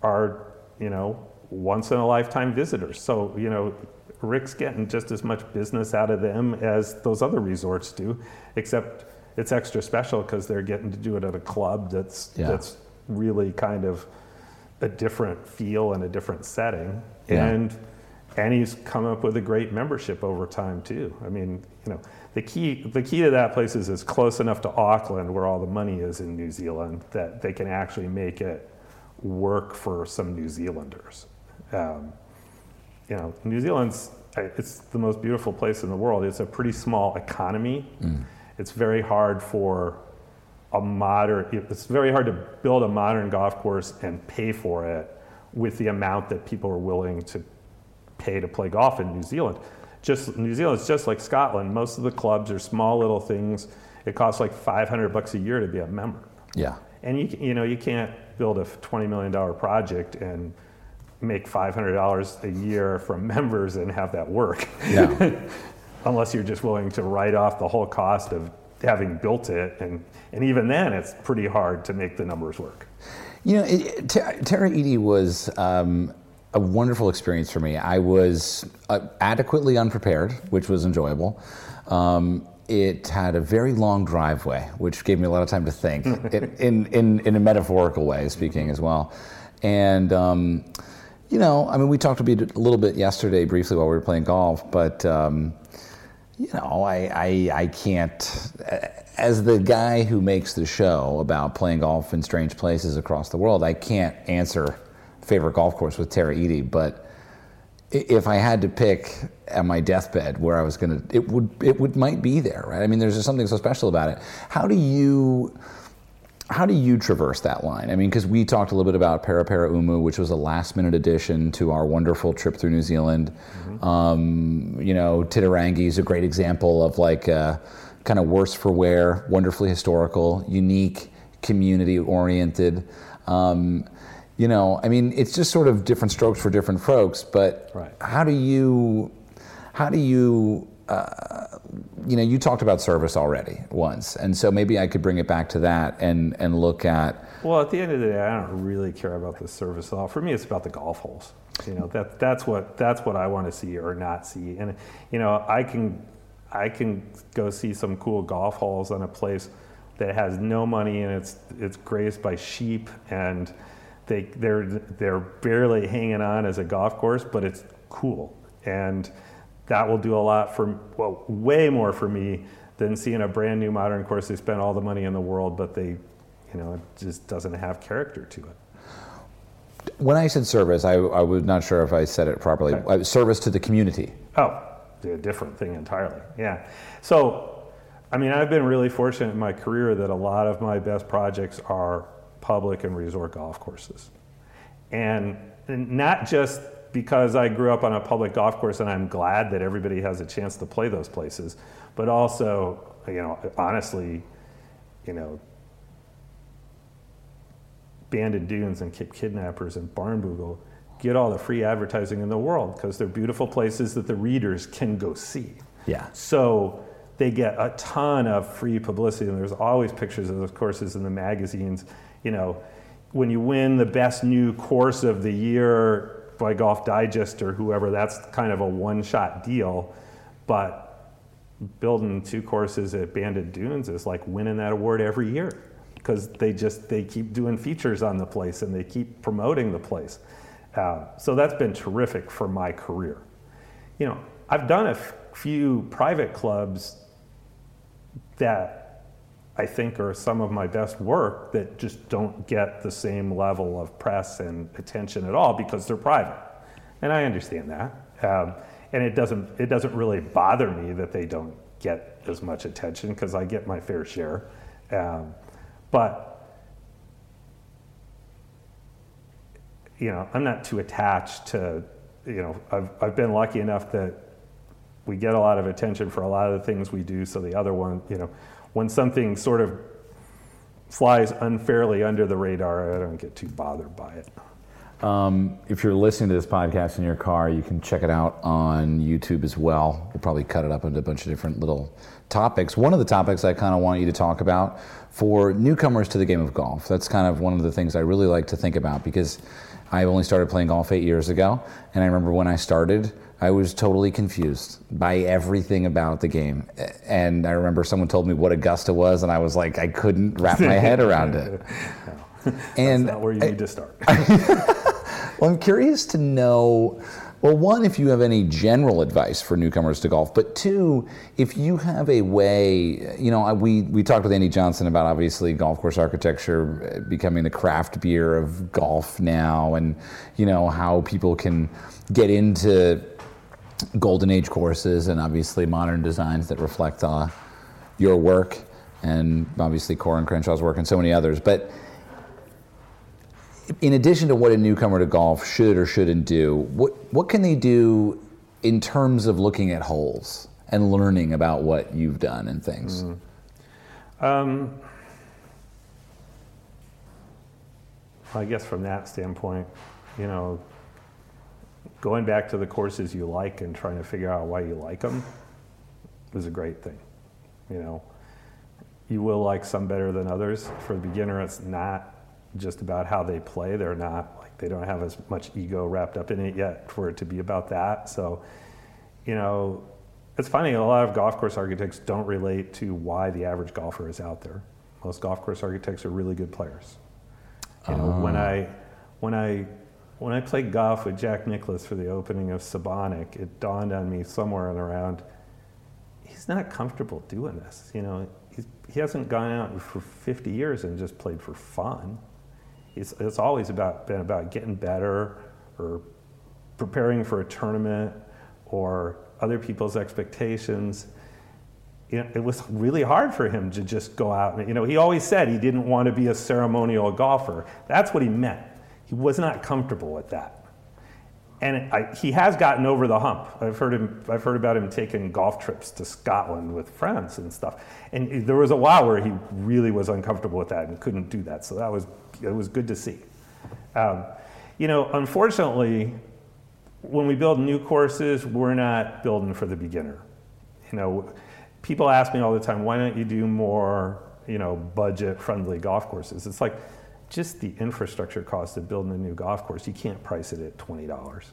are, you know, once in a lifetime visitors. So, you know, Rick's getting just as much business out of them as those other resorts do, except it's extra special because they're getting to do it at a club that's Yeah. that's really kind of a different feel and a different setting. Yeah. And and he's come up with a great membership over time too. I mean, you know, the key the key to that place is it's close enough to Auckland, where all the money is in New Zealand, that they can actually make it work for some New Zealanders. Um, you know, New Zealand's it's the most beautiful place in the world. It's a pretty small economy. It's very hard for a modern. It's very hard to build a modern golf course and pay for it with the amount that people are willing to pay to play golf in New Zealand. Just New Zealand's just like Scotland. Most of the clubs are small little things. It costs like 500 bucks a year to be a member. Yeah. And you you know you can't build a 20 million dollar project and make 500 dollars a year from members and have that work. Yeah. Unless you're just willing to write off the whole cost of having built it, and and even then it's pretty hard to make the numbers work. You know, it, Tara Iti was um, a wonderful experience for me. I was uh, adequately unprepared, which was enjoyable. Um, it had a very long driveway, which gave me a lot of time to think, in, in, in, in a metaphorical way, speaking as well. And, um, you know, I mean, we talked a, bit, a little bit yesterday briefly while we were playing golf, but, um, you know, I, I, I can't, as the guy who makes the show about playing golf in strange places across the world, I can't answer favorite golf course with Tara Iti, but if I had to pick at my deathbed where I was gonna, it would, it would might be there, right? I mean, there's just something so special about it. How do you, how do you traverse that line? I mean, because we talked a little bit about Paraparaumu, which was a last minute addition to our wonderful trip through New Zealand. Um, you know, Titirangi is a great example of like uh, kind of worse for wear, wonderfully historical, unique, community oriented. Um, you know, I mean, it's just sort of different strokes for different folks. But Right. how do you, how do you, uh, you know, you talked about service already once, and so maybe I could bring it back to that and and look at. Well, at the end of the day, I don't really care about the service at all. For me, it's about the golf holes. You know, that that's what that's what I want to see or not see. And you know, I can I can go see some cool golf holes on a place that has no money and it's it's grazed by sheep and they they're they're barely hanging on as a golf course, but it's cool and that will do a lot for well way more for me than seeing a brand new modern course they spent all the money in the world but they you know it just doesn't have character to it When I said service, I, I was not sure if I said it properly. Okay. Uh, service to the community. oh a different thing entirely yeah so i mean i've been really fortunate in my career that a lot of my best projects are public and resort golf courses and and not just because I grew up on a public golf course and I'm glad that everybody has a chance to play those places. But also, you know, honestly, you know, Bandon Dunes and Cape Kidnappers and Barnbougle get all the free advertising in the world because they're beautiful places that the readers can go see. Yeah. So they get a ton of free publicity, and there's always pictures of those courses in the magazines. You know, when you win the best new course of the year by Golf Digest or whoever, that's kind of a one-shot deal. But building two courses at Bandon Dunes is like winning that award every year because they just they keep doing features on the place and they keep promoting the place. Uh, so that's been terrific for my career. You know, I've done a f- few private clubs that I think are some of my best work that just don't get the same level of press and attention at all because they're private, and I understand that. Um, and it doesn't it doesn't really bother me that they don't get as much attention because I get my fair share. Um, but you know, I'm not too attached to, you know, I've, I've been lucky enough that we get a lot of attention for a lot of the things we do. So the other one, you know, when something sort of flies unfairly under the radar, I don't get too bothered by it. Um, if you're listening to this podcast in your car, you can check it out on YouTube as well. We'll probably cut it up into a bunch of different little topics. One of the topics I kind of want you to talk about for newcomers to the game of golf, that's kind of one of the things I really like to think about because I only started playing golf eight years ago, and I remember when I started, I was totally confused by everything about the game. And I remember someone told me what Augusta was, and I was like, I couldn't wrap my head around it. no, and not where you I, need to start. well, I'm curious to know well, one, if you have any general advice for newcomers to golf, but two, if you have a way, you know, we, we talked with Andy Johnson about obviously golf course architecture uh, becoming the craft beer of golf now, and, you know, how people can get into golden age courses and obviously modern designs that reflect uh, your work and obviously Coore and Crenshaw's work and so many others. But in addition to what a newcomer to golf should or shouldn't do, what what can they do in terms of looking at holes and learning about what you've done and things? Mm. Um, I guess from that standpoint, you know, going back to the courses you like and trying to figure out why you like them is a great thing. You know, you will like some better than others. For the beginner, it's not just about how they play. They're not like they don't have as much ego wrapped up in it yet for it to be about that. So, you know, it's funny. A lot of golf course architects don't relate to why the average golfer is out there. Most golf course architects are really good players. You know, uh. when ah. I when I when I played golf with Jack Nicklaus for the opening of Sebonack, it dawned on me somewhere around he's not comfortable doing this. You know, he hasn't gone out for 50 years and just played for fun. It's, it's always about, been about getting better or preparing for a tournament or other people's expectations. It, it was really hard for him to just go out. You know, he always said he didn't want to be a ceremonial golfer. That's what he meant. He was not comfortable with that and I, he has gotten over the hump. I've heard him. I've heard about him taking golf trips to Scotland with friends and stuff. And there was a while where he really was uncomfortable with that and couldn't do that. So that was it was good to see. Um, you know, unfortunately, when we build new courses, we're not building for the beginner. You know, people ask me all the time, why don't you do more, you know, budget-friendly golf courses? It's like just the infrastructure cost of building a new golf course, you can't price it at $20.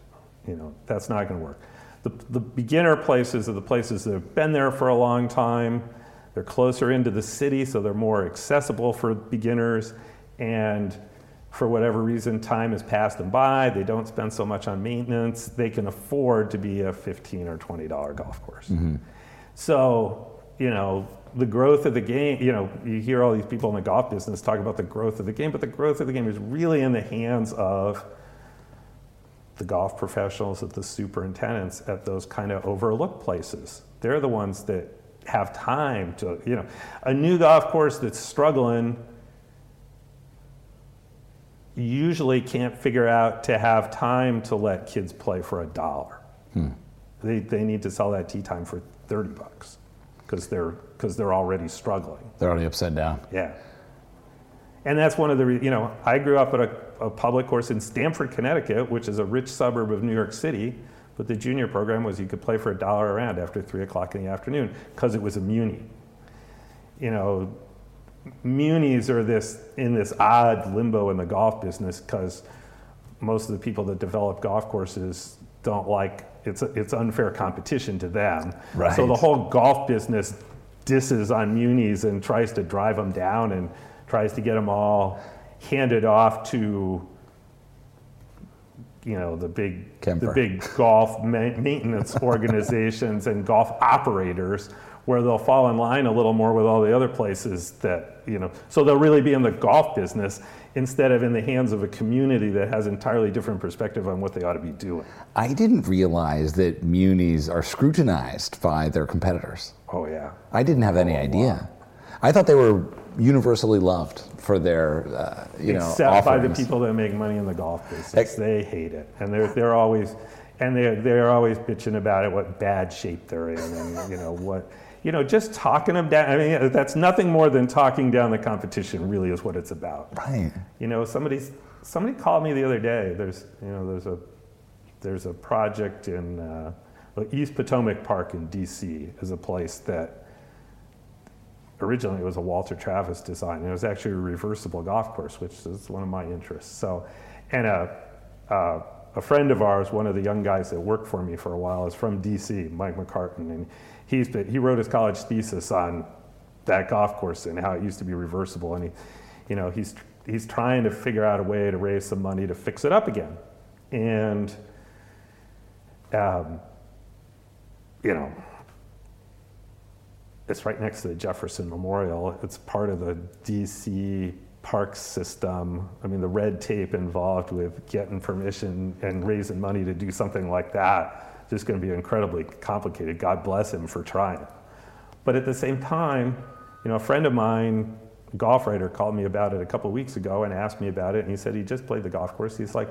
You know, that's not going to work. The, the beginner places are the places that have been there for a long time. They're closer into the city, so they're more accessible for beginners. And for whatever reason, time has passed them by. They don't spend so much on maintenance. They can afford to be a 15 or $20 golf course. Mm-hmm. So, you know, the growth of the game, you know, you hear all these people in the golf business talk about the growth of the game, but the growth of the game is really in the hands of the golf professionals, at the superintendents at those kind of overlooked places. They're the ones that have time to, you know, a new golf course that's struggling usually can't figure out to have time to let kids play for a dollar. Hmm. They, they need to sell that tee time for 30 bucks because they're, because they're already struggling. They're already upside down. Yeah. And that's one of the, you know, I grew up at a, a public course in Stamford, Connecticut, which is a rich suburb of New York City. But the junior program was you could play for a dollar a round after three o'clock in the afternoon because it was a muni. You know, munis are this in this odd limbo in the golf business because most of the people that develop golf courses don't like it's it's unfair competition to them. Right. So the whole golf business disses on munis and tries to drive them down and tries to get them all handed off to you know the big Kemper. the big golf ma- maintenance organizations and golf operators where they'll fall in line a little more with all the other places that you know so they'll really be in the golf business instead of in the hands of a community that has entirely different perspective on what they ought to be doing I didn't realize that munis are scrutinized by their competitors. oh yeah I didn't have any idea. I thought they were universally loved for their, uh, you know, except by the people that make money in the golf business. Ex- they hate it, and they're they're always, and they're they're always bitching about it, what bad shape they're in, and you know what, you know, just talking them down. I mean, that's nothing more than talking down the competition. Really, is what it's about. Right. You know, somebody's somebody called me the other day. There's you know there's a there's a project in uh, East Potomac Park in D.C. is a place that originally it was a Walter Travis design. and It was actually a reversible golf course, which is one of my interests. So, and a, uh, a friend of ours, one of the young guys that worked for me for a while, is from D.C., Mike McCartan, and he's been, he wrote his college thesis on that golf course and how it used to be reversible, and he, you know, he's he's trying to figure out a way to raise some money to fix it up again, and. Um, you know, it's right next to the Jefferson Memorial. It's part of the DC park system. I mean, the red tape involved with getting permission and raising money to do something like that just going to be incredibly complicated. God bless him for trying. But at the same time, you know, a friend of mine, a golf writer, called me about it a couple weeks ago and asked me about it. And he said he just played the golf course. He's like,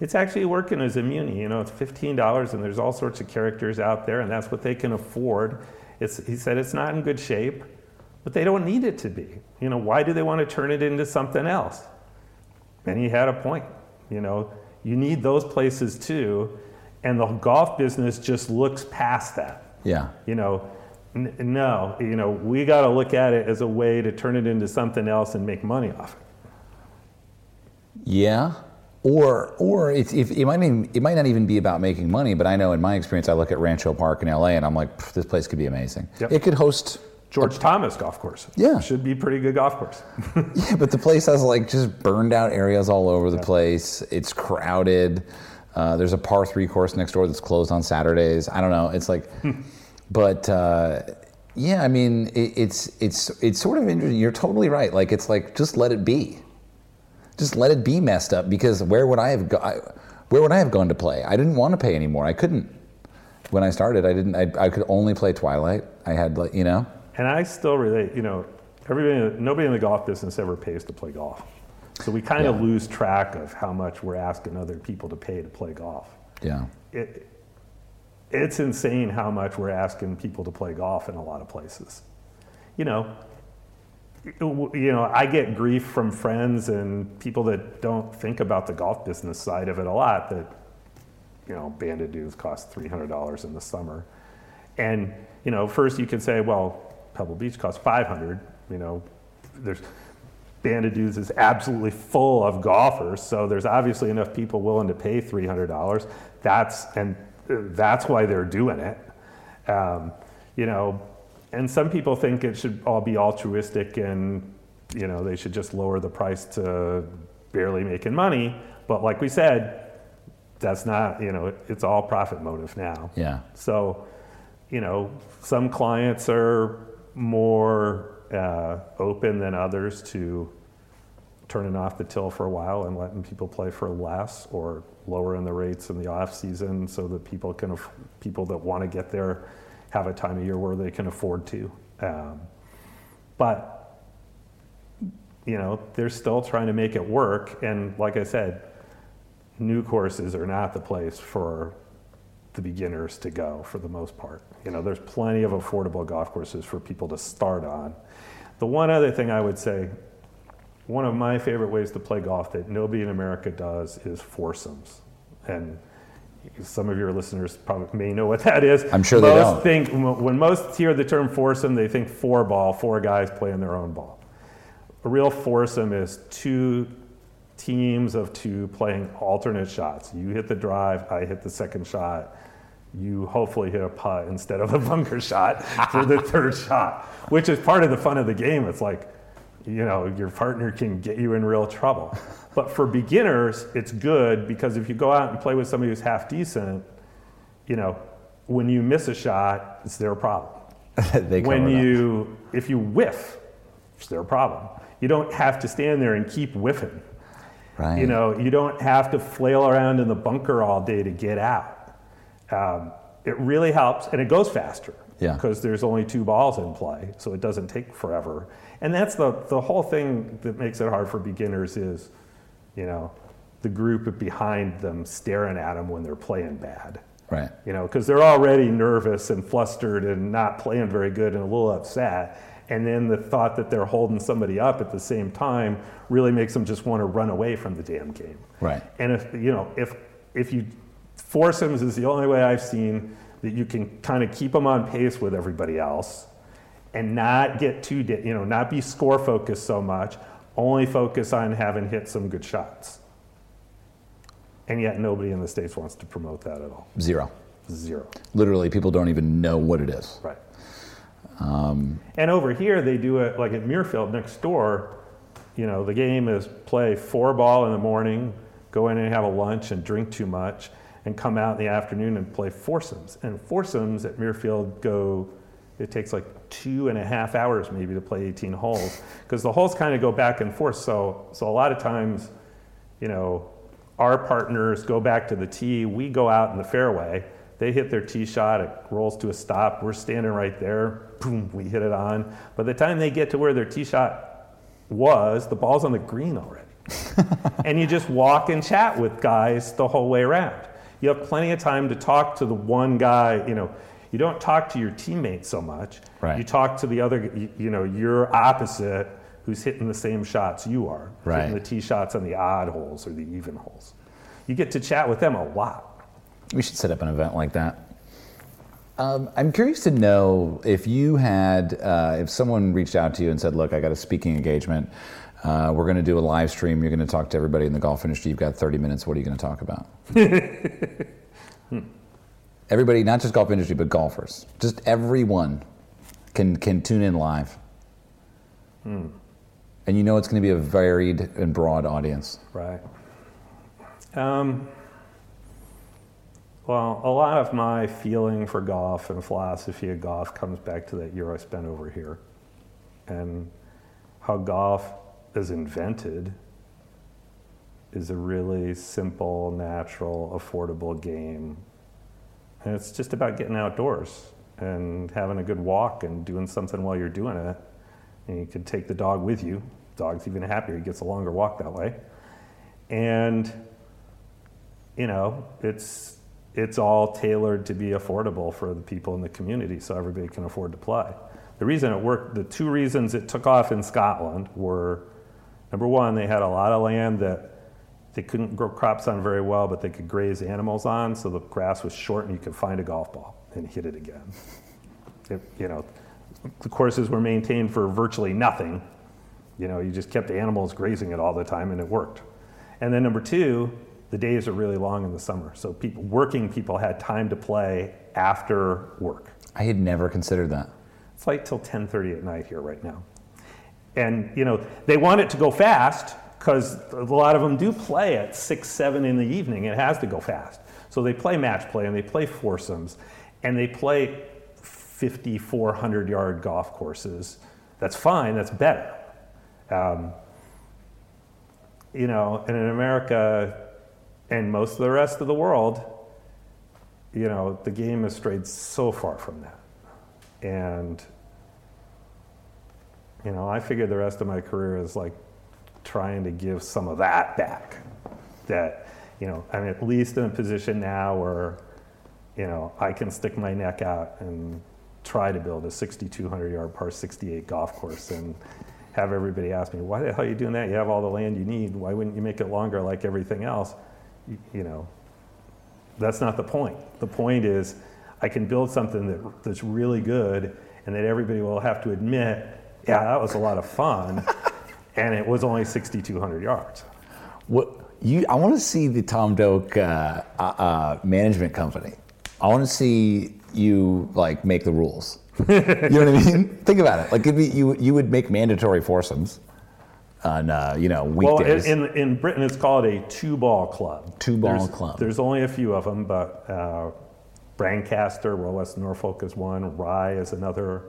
it's actually working as a muni. You know, it's $15 and there's all sorts of characters out there, and that's what they can afford. It's, he said it's not in good shape, but they don't need it to be. You know, why do they want to turn it into something else? And he had a point. You know, you need those places too, and the golf business just looks past that. Yeah. You know, n- no, you know, we got to look at it as a way to turn it into something else and make money off it. Yeah. Or, or it's, if, it, might even, it might not even be about making money, but I know in my experience, I look at Rancho Park in LA and I'm like, this place could be amazing. Yep. It could host, George Thomas Golf Course. Yeah. Should be a pretty good golf course. yeah, but the place has like just burned out areas all over the place. It's crowded. Uh, there's a par three course next door that's closed on Saturdays. I don't know. It's like, but uh, yeah, I mean, it, it's it's it's sort of interesting. You're totally right. Like it's like just let it be. Just let it be messed up because where would I have go- I, where would I have gone to play? I didn't want to pay anymore. I couldn't. When I started, I didn't. I, I could only play Twilight. I had like you know. and I still relate, you know, everybody, nobody in the golf business ever pays to play golf. So we kind of Yeah. lose track of how much we're asking other people to pay to play golf. Yeah. It, it's insane how much we're asking people to play golf in a lot of places. You know, you know, I get grief from friends and people that don't think about the golf business side of it a lot. That you know, Bandon Dunes cost three hundred dollars in the summer, and you know, first you can say, well, Pebble Beach costs five hundred. You know, there's Bandon Dunes is absolutely full of golfers, so there's obviously enough people willing to pay three hundred dollars. That's and uh, that's why they're doing it. Um, you know, and some people think it should all be altruistic and you know they should just lower the price to barely making money. But like we said, that's not you know it's all profit motive now. Yeah. So, you know, some clients are more uh, open than others to turning off the till for a while and letting people play for less, or lowering the rates in the off season so that people can people that want to get there have a time of year where they can afford to. Um, but you know, they're still trying to make it work. And like I said, new courses are not the place for the beginners to go for the most part. You know, there's plenty of affordable golf courses for people to start on. The one other thing I would say, one of my favorite ways to play golf that nobody in America does is foursomes. And some of your listeners probably may know what that is. I'm sure they don't. Think, when most hear the term foursome, they think four ball, four guys playing their own ball. A real foursome is two teams of two playing alternate shots. You hit the drive, I hit the second shot. You hopefully hit a putt instead of a bunker shot for the third shot, which is part of the fun of the game. It's like, you know, your partner can get you in real trouble. But for beginners, it's good because if you go out and play with somebody who's half decent, you know, when you miss a shot, it's their problem they when it up. you if you whiff it's their problem you don't have to stand there and keep whiffing right. you know you don't have to flail around in the bunker all day to get out um, it really helps and it goes faster Yeah. because there's only two balls in play so it doesn't take forever and that's the, the whole thing that makes it hard for beginners is you know the group behind them staring at them when they're playing bad right. you know, because they're already nervous and flustered and not playing very good and a little upset. And then the thought that they're holding somebody up at the same time really makes them just want to run away from the damn game. Right. And if you know, if if you foursomes is the only way I've seen that you can kind of keep them on pace with everybody else, and not get too you know not be score focused so much. Only focus on having hit some good shots. And yet nobody in the states wants to promote that at all. Zero. Zero. Literally, people don't even know what it is. Right. Um, and over here, they do it like at Muirfield next door. You know, the game is play four ball in the morning, go in and have a lunch and drink too much, and come out in the afternoon and play foursomes. And foursomes at Muirfield go, it takes like two and a half hours maybe to play 18 holes because the holes kind of go back and forth. So, so a lot of times, you know, our partners go back to the tee, we go out in the fairway, they hit their tee shot, it rolls to a stop, we're standing right there, boom, we hit it on. By the time they get to where their tee shot was, the ball's on the green already. and you just walk and chat with guys the whole way around. You have plenty of time to talk to the one guy, you know, you don't talk to your teammates so much. Right. You talk to the other, you, you know, your opposite who's hitting the same shots you are. Right. Hitting the tee shots on the odd holes or the even holes. You get to chat with them a lot. We should set up an event like that. Um, I'm curious to know if you had, uh, if someone reached out to you and said, "Look, I got a speaking engagement. Uh, we're going to do a live stream. You're going to talk to everybody in the golf industry. You've got 30 minutes. What are you going to talk about?" Everybody, not just golf industry, but golfers. Just everyone can can tune in live, and you know it's going to be a varied and broad audience. Right. Um, well, a lot of my feeling for golf and philosophy of golf comes back to that year I spent over here and how golf is invented is a really simple, natural, affordable game. And it's just about getting outdoors and having a good walk and doing something while you're doing it. And you can take the dog with you. Dog's even happier, he gets a longer walk that way. And you know, it's it's all tailored to be affordable for the people in the community so everybody can afford to play. The reason it worked, the two reasons it took off in Scotland were number one, they had a lot of land that they couldn't grow crops on very well, but they could graze animals on, so the grass was short and you could find a golf ball and hit it again. It, you know, the courses were maintained for virtually nothing. You know, you just kept the animals grazing it all the time and it worked. And then number two, the days are really long in the summer. So people, working people had time to play after work. I had never considered that. It's like till 10:30 at night here right now. And you know, they want it to go fast because a lot of them do play at six, seven in the evening. It has to go fast. So they play match play and they play foursomes and they play 50, 400 yard golf courses. That's fine. That's better. Um, you know, and in America and most of the rest of the world, you know, the game has strayed so far from that. And, you know, I figured the rest of my career is like trying to give some of that back. That, you know, I'm at least in a position now where, you know, I can stick my neck out and try to build a 6,200 yard par 68 golf course and have everybody ask me, why the hell are you doing that? You have all the land you need. Why wouldn't you make it longer like everything else? You, know, that's not the point. The point is I can build something that, that's really good and that everybody will have to admit, yeah, that was a lot of fun. and it was only 6,200 yards. What you? I want to see the Tom Doak uh, uh, uh, management company. I want to see you like make the rules. you know what I mean? Think about it. Like, it'd be, you you would make mandatory foursomes on uh, you know weekdays. Well, in, in Britain, it's called a two-ball club. Two-ball there's, club. There's only a few of them, but uh, Brancaster, Royal West Norfolk is one. Rye is another.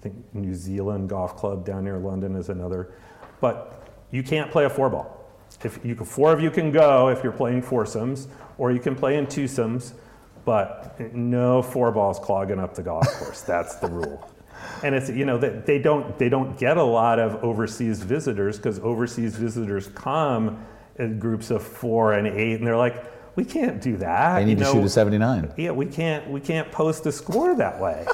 I think New Zealand Golf Club down near London is another. But you can't play a four-ball. If you can, four of you can go if you're playing foursomes, or you can play in twosomes, but no four balls clogging up the golf course. That's the rule. And it's you know they, they don't they don't get a lot of overseas visitors because overseas visitors come in groups of four and eight, and they're like, we can't do that. They need you to shoot a 79. Yeah, we can't we can't post a score that way.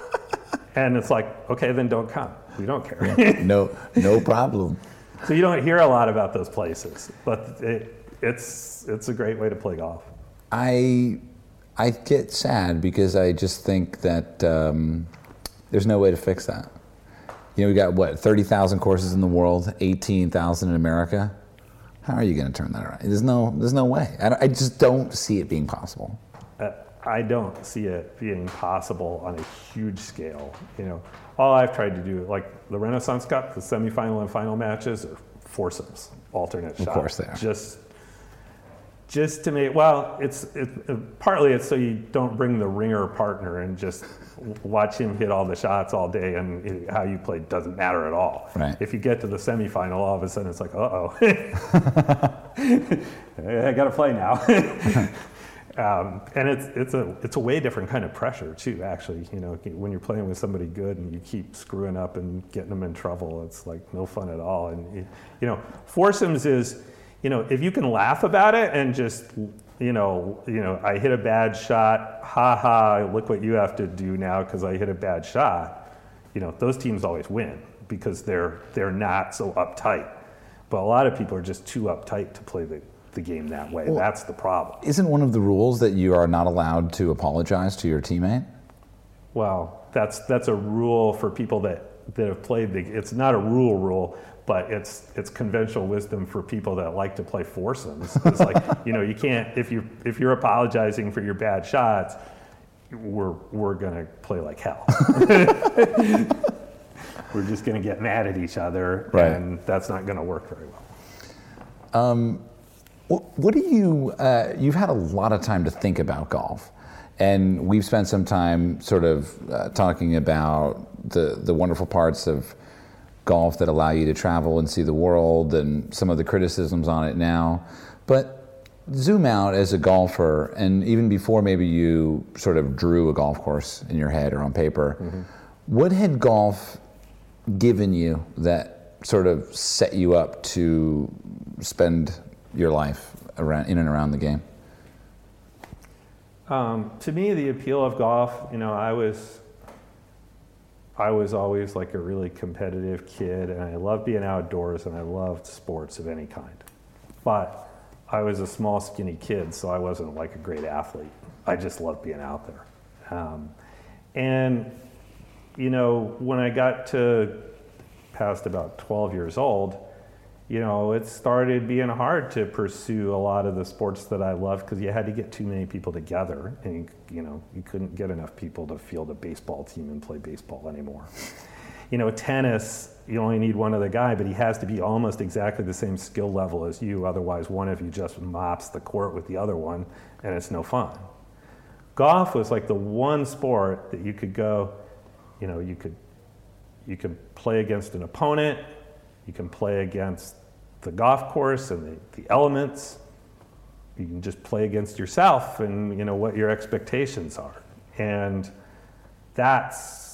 And it's like, okay, then don't come. We don't care. no, no problem. so you don't hear a lot about those places, but it, it's it's a great way to play golf. I I get sad because I just think that um, there's no way to fix that. You know, we got what 30,000 courses in the world, 18,000 in America. How are you going to turn that around? There's no, there's no way. I, I just don't see it being possible. Uh, I don't see it being possible on a huge scale. You know, all I've tried to do, like the Renaissance Cup, the semifinal and final matches are foursomes, alternate shots. Of course they are. Just, just to make well, it's it, it, partly it's so you don't bring the ringer partner and just watch him hit all the shots all day, and it, how you play doesn't matter at all. Right. If you get to the semifinal, all of a sudden it's like, uh oh, I got to play now. Um, and it's it's a it's a way different kind of pressure too. Actually, you know, when you're playing with somebody good and you keep screwing up and getting them in trouble, it's like no fun at all. And you know, foursomes is, you know, if you can laugh about it and just you know, you know, I hit a bad shot, ha ha, look what you have to do now because I hit a bad shot. You know, those teams always win because they're they're not so uptight. But a lot of people are just too uptight to play the the game that way. Well, That's the problem. Isn't one of the rules that you are not allowed to apologize to your teammate? Well, that's that's a rule for people that, that have played the. It's not a rule rule, but it's it's conventional wisdom for people that like to play foursomes. It's like you know you can't if you if you're apologizing for your bad shots, we're we're gonna play like hell. we're just gonna get mad at each other, right. and that's not gonna work very well. Um, what do you, uh, you've had a lot of time to think about golf. And we've spent some time sort of uh, talking about the, the wonderful parts of golf that allow you to travel and see the world and some of the criticisms on it now. But zoom out as a golfer, and even before maybe you sort of drew a golf course in your head or on paper, mm-hmm. what had golf given you that sort of set you up to spend your life around in and around the game? Um, to me, the appeal of golf, you know, I was I was always like a really competitive kid, and I loved being outdoors, and I loved sports of any kind. But I was a small, skinny kid, so I wasn't like a great athlete. I just loved being out there. Um, and you know, when I got to past about 12 years old, you know, it started being hard to pursue a lot of the sports that I loved because you had to get too many people together, and you, you, know, you couldn't get enough people to field a baseball team and play baseball anymore. You know, tennis, you only need one other guy, but he has to be almost exactly the same skill level as you. Otherwise, one of you just mops the court with the other one, and it's no fun. Golf was like the one sport that you could go, you know, you could you could play against an opponent you can play against the golf course and the, the elements. You can just play against yourself and you know what your expectations are. And that's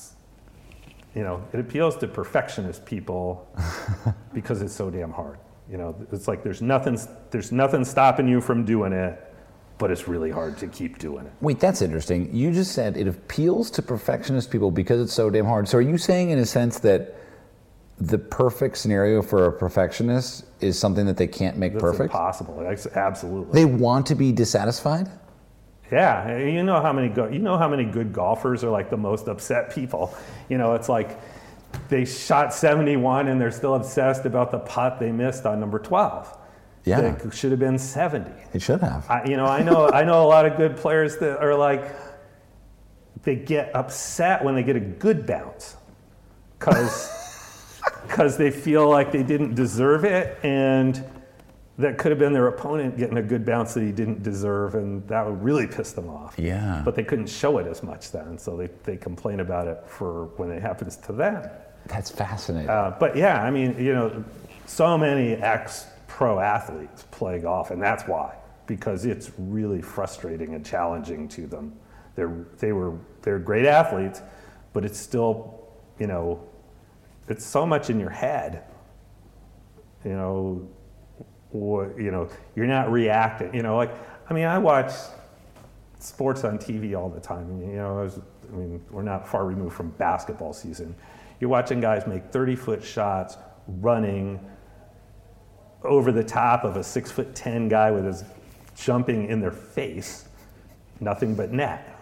you know, it appeals to perfectionist people because it's so damn hard. You know, it's like there's nothing, there's nothing stopping you from doing it, but it's really hard to keep doing it. Wait, that's interesting. You just said it appeals to perfectionist people because it's so damn hard. So are you saying, in a sense, that the perfect scenario for a perfectionist is something that they can't make It's perfect? impossible. Absolutely. They want to be dissatisfied? Yeah, you know how many go- you know how many good golfers are like the most upset people. You know, it's like they shot 71 and they're still obsessed about the putt they missed on number 12. Yeah. it should have been 70. It should have. I, you know, I know I know a lot of good players that are like they get upset when they get a good bounce cuz cuz they feel like they didn't deserve it and that could have been their opponent getting a good bounce that he didn't deserve and that would really piss them off. Yeah. But they couldn't show it as much then, so they, they complain about it for when it happens to them. That's fascinating. Uh, but yeah, I mean, you know, so many ex pro athletes play golf, and that's why, because it's really frustrating and challenging to them. They're, they were, they're great athletes, but it's still, you know, it's so much in your head. You know, you know, you're not reacting. You know, like, I mean, I watch sports on TV all the time. You know, I, was, I mean, we're not far removed from basketball season. You're watching guys make 30 foot shots running over the top of a six foot 10 guy with his jumping in their face, nothing but net.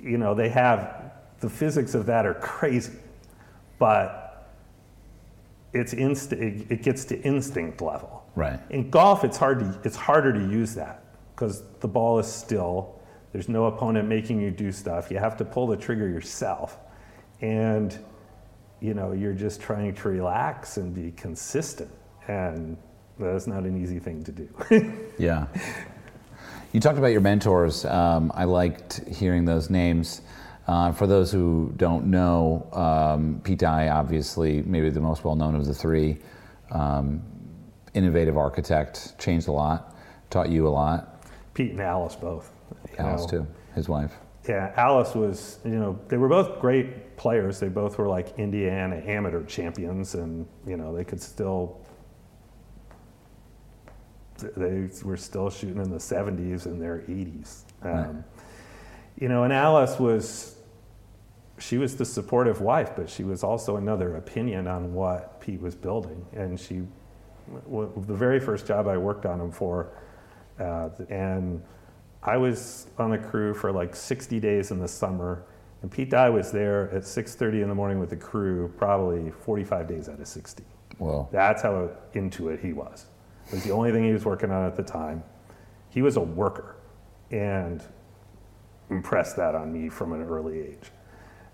You know, they have the physics of that are crazy, but it's inst- it, gets to instinct level. Right. In golf, it's hard to, it's harder to use that because the ball is still. There's no opponent making you do stuff. You have to pull the trigger yourself, and you know you're just trying to relax and be consistent, and that's not an easy thing to do. Yeah. You talked about your mentors. Um, I liked hearing those names. Uh, for those who don't know, um, Pete Dye, obviously, maybe the most well known of the three, um, innovative architect, changed a lot, taught you a lot. Pete and Alice both. Alice, know. too, his wife. Yeah, Alice was, you know, they were both great players. They both were like Indiana amateur champions, and, you know, they could still, they were still shooting in the 70s and their 80s. Um, Right. You know, and Alice was, she was the supportive wife, but she was also another opinion on what Pete was building. And she, w- the very first job I worked on him for, uh, and I was on the crew for like 60 days in the summer, and Pete Dye was there at 6:30 in the morning with the crew, probably 45 days out of 60. Well, That's how into it he was. It was the only thing he was working on at the time. He was a worker, and impressed that on me from an early age.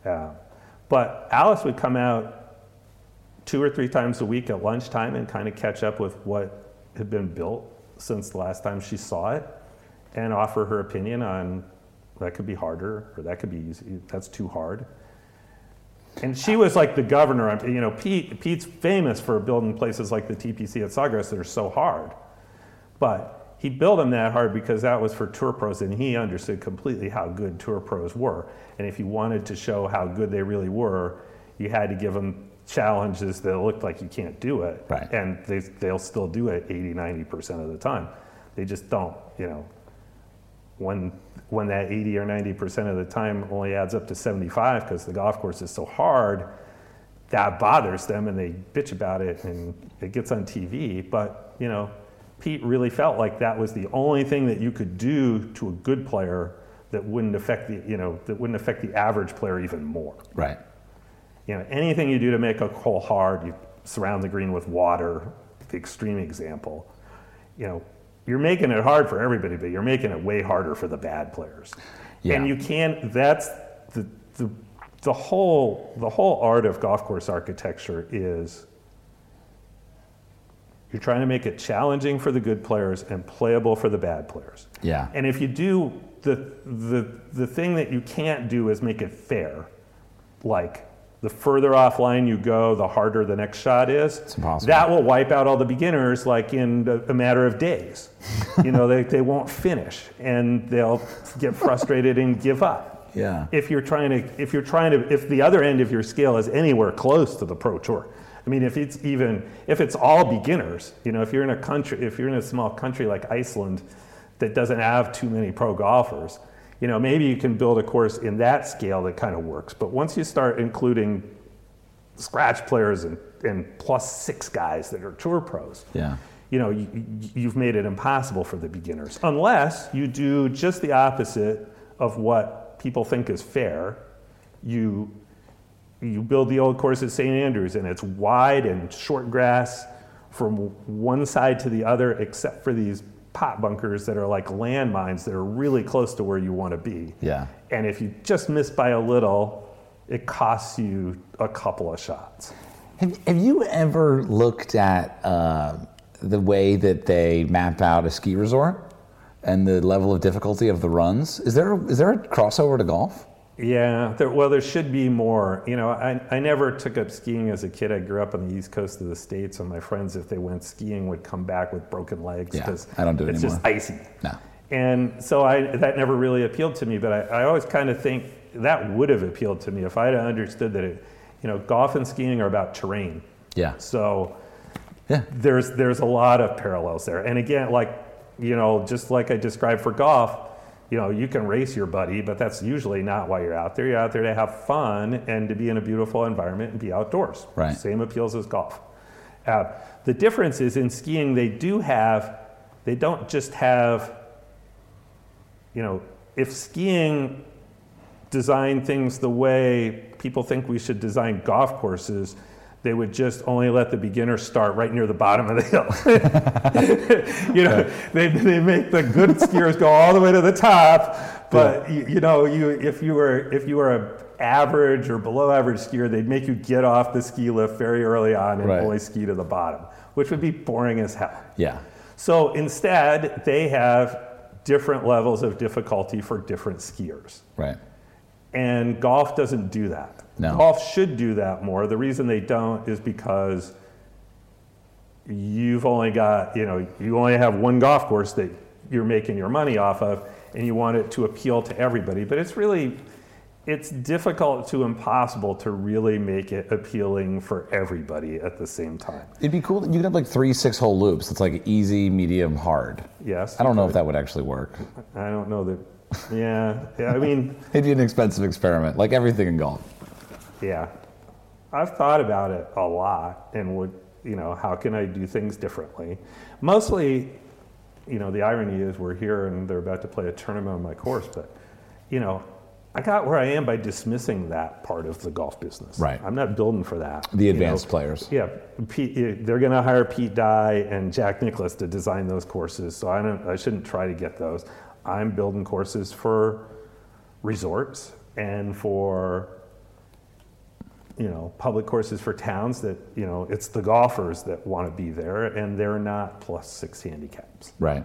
Uh, but Alice would come out two or three times a week at lunchtime and kind of catch up with what had been built since the last time she saw it and offer her opinion on that could be harder or that could be easy that's too hard. And she was like the governor you know Pete, pete's famous for building places like the tpc at sawgrass that are so hard. But he built them that hard because that was for tour pros and he understood completely how good tour pros were. And if you wanted to show how good they really were you had to give them challenges that looked like you can't do it. Right. and they, they'll still do it 80 90% of the time. They just don't you know. When when that 80 or 90% of the time only adds up to 75 because the golf course is so hard that bothers them and they bitch about it and it gets on TV but you know Pete really felt like that was the only thing that you could do to a good player that wouldn't affect the you know that wouldn't affect the average player even more right. you know, anything you do to make a hole hard, you surround the green with water, the extreme example. You know, you're making it hard for everybody, but you're making it way harder for the bad players. Yeah. And you can't, that's the, the, the whole, the whole art of golf course architecture is you're trying to make it challenging for the good players and playable for the bad players. Yeah. And if you do the the the thing that you can't do is make it fair. Like the further offline you go, the harder the next shot is. It's impossible. That will wipe out all the beginners like in a, a matter of days. you know, they, they won't finish and they'll get frustrated and give up. Yeah. If you're trying to if you're trying to if the other end of your scale is anywhere close to the pro tour, I mean, if it's even if it's all beginners, you know, if you're in a country, if you're in a small country like Iceland that doesn't have too many pro golfers, you know, maybe you can build a course in that scale that kind of works. But once you start including scratch players and, and plus six guys that are tour pros, Yeah. you know, you, you've made it impossible for the beginners. Unless you do just the opposite of what people think is fair. You, you build the old course at St. Andrews and it's wide and short grass from one side to the other, except for these pot bunkers that are like landmines that are really close to where you want to be. Yeah. And if you just miss by a little, it costs you a couple of shots. Have, have you ever looked at uh, the way that they map out a ski resort and the level of difficulty of the runs? Is there is there a crossover to golf? Yeah, there, well, there should be more. You know, I, I never took up skiing as a kid. I grew up on the east coast of the states, and my friends, if they went skiing, would come back with broken legs Yeah, because I don't do it it's anymore. just icy. No. And so I, that never really appealed to me, but I, I always kind of think that would have appealed to me if I had understood that it, you know, golf and skiing are about terrain. Yeah. So Yeah. there's there's a lot of parallels there. And again, like you know, just like I described for golf, you know, you can race your buddy, but that's usually not why you're out there. You're out there to have fun and to be in a beautiful environment and be outdoors. Right. Same appeals as golf. Uh, the difference is in skiing, they do have, they don't just have, you know, if skiing design things the way people think we should design golf courses, they would just only let the beginner start right near the bottom of the hill. you know, they, they make the good skiers go all the way to the top, but you, you know, you if you were if you were a average or below average skier, they'd make you get off the ski lift very early on and Right. only ski to the bottom, which would be boring as hell. Yeah. So instead, they have different levels of difficulty for different skiers. Right. And golf doesn't do that. No. Golf should do that more. The reason they don't is because you've only got, you know, you only have one golf course that you're making your money off of and you want it to appeal to everybody. But it's really it's difficult to impossible to really make it appealing for everybody at the same time. It'd be cool. That you could have like three six hole loops. It's like easy, medium, hard. Yes. I don't know if that would actually work. I don't know that yeah. yeah I mean It'd be an expensive experiment, like everything in golf. Yeah. I've thought about it a lot and would, you know, how can I do things differently? Mostly, you know, the irony is we're here and they're about to play a tournament on my course, but, you know, I got where I am by dismissing that part of the golf business. Right. I'm not building for that. The you advanced know. players. Yeah, Pete, eh, they're going to hire Pete Dye and Jack Nicklaus to design those courses, so I don't. I shouldn't try to get those. I'm building courses for resorts and for you know public courses for towns that you know it's the golfers that want to be there, and they're not plus six handicaps. Right.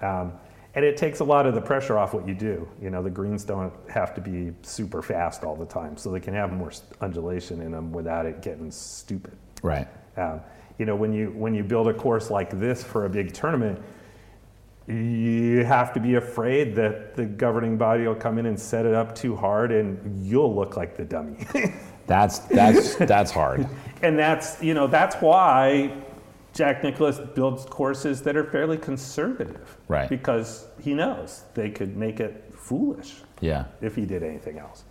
Um, and it takes a lot of the pressure off what you do. You know, the greens don't have to be super fast all the time, so they can have more undulation in them without it getting stupid. Right. Um, you know, when you when you build a course like this for a big tournament, you have to be afraid that the governing body will come in and set it up too hard, and you'll look like the dummy. That's that's that's hard. and that's you know that's why Jack Nicklaus builds courses that are fairly conservative, Right. Because he knows they could make it foolish Yeah. if he did anything else,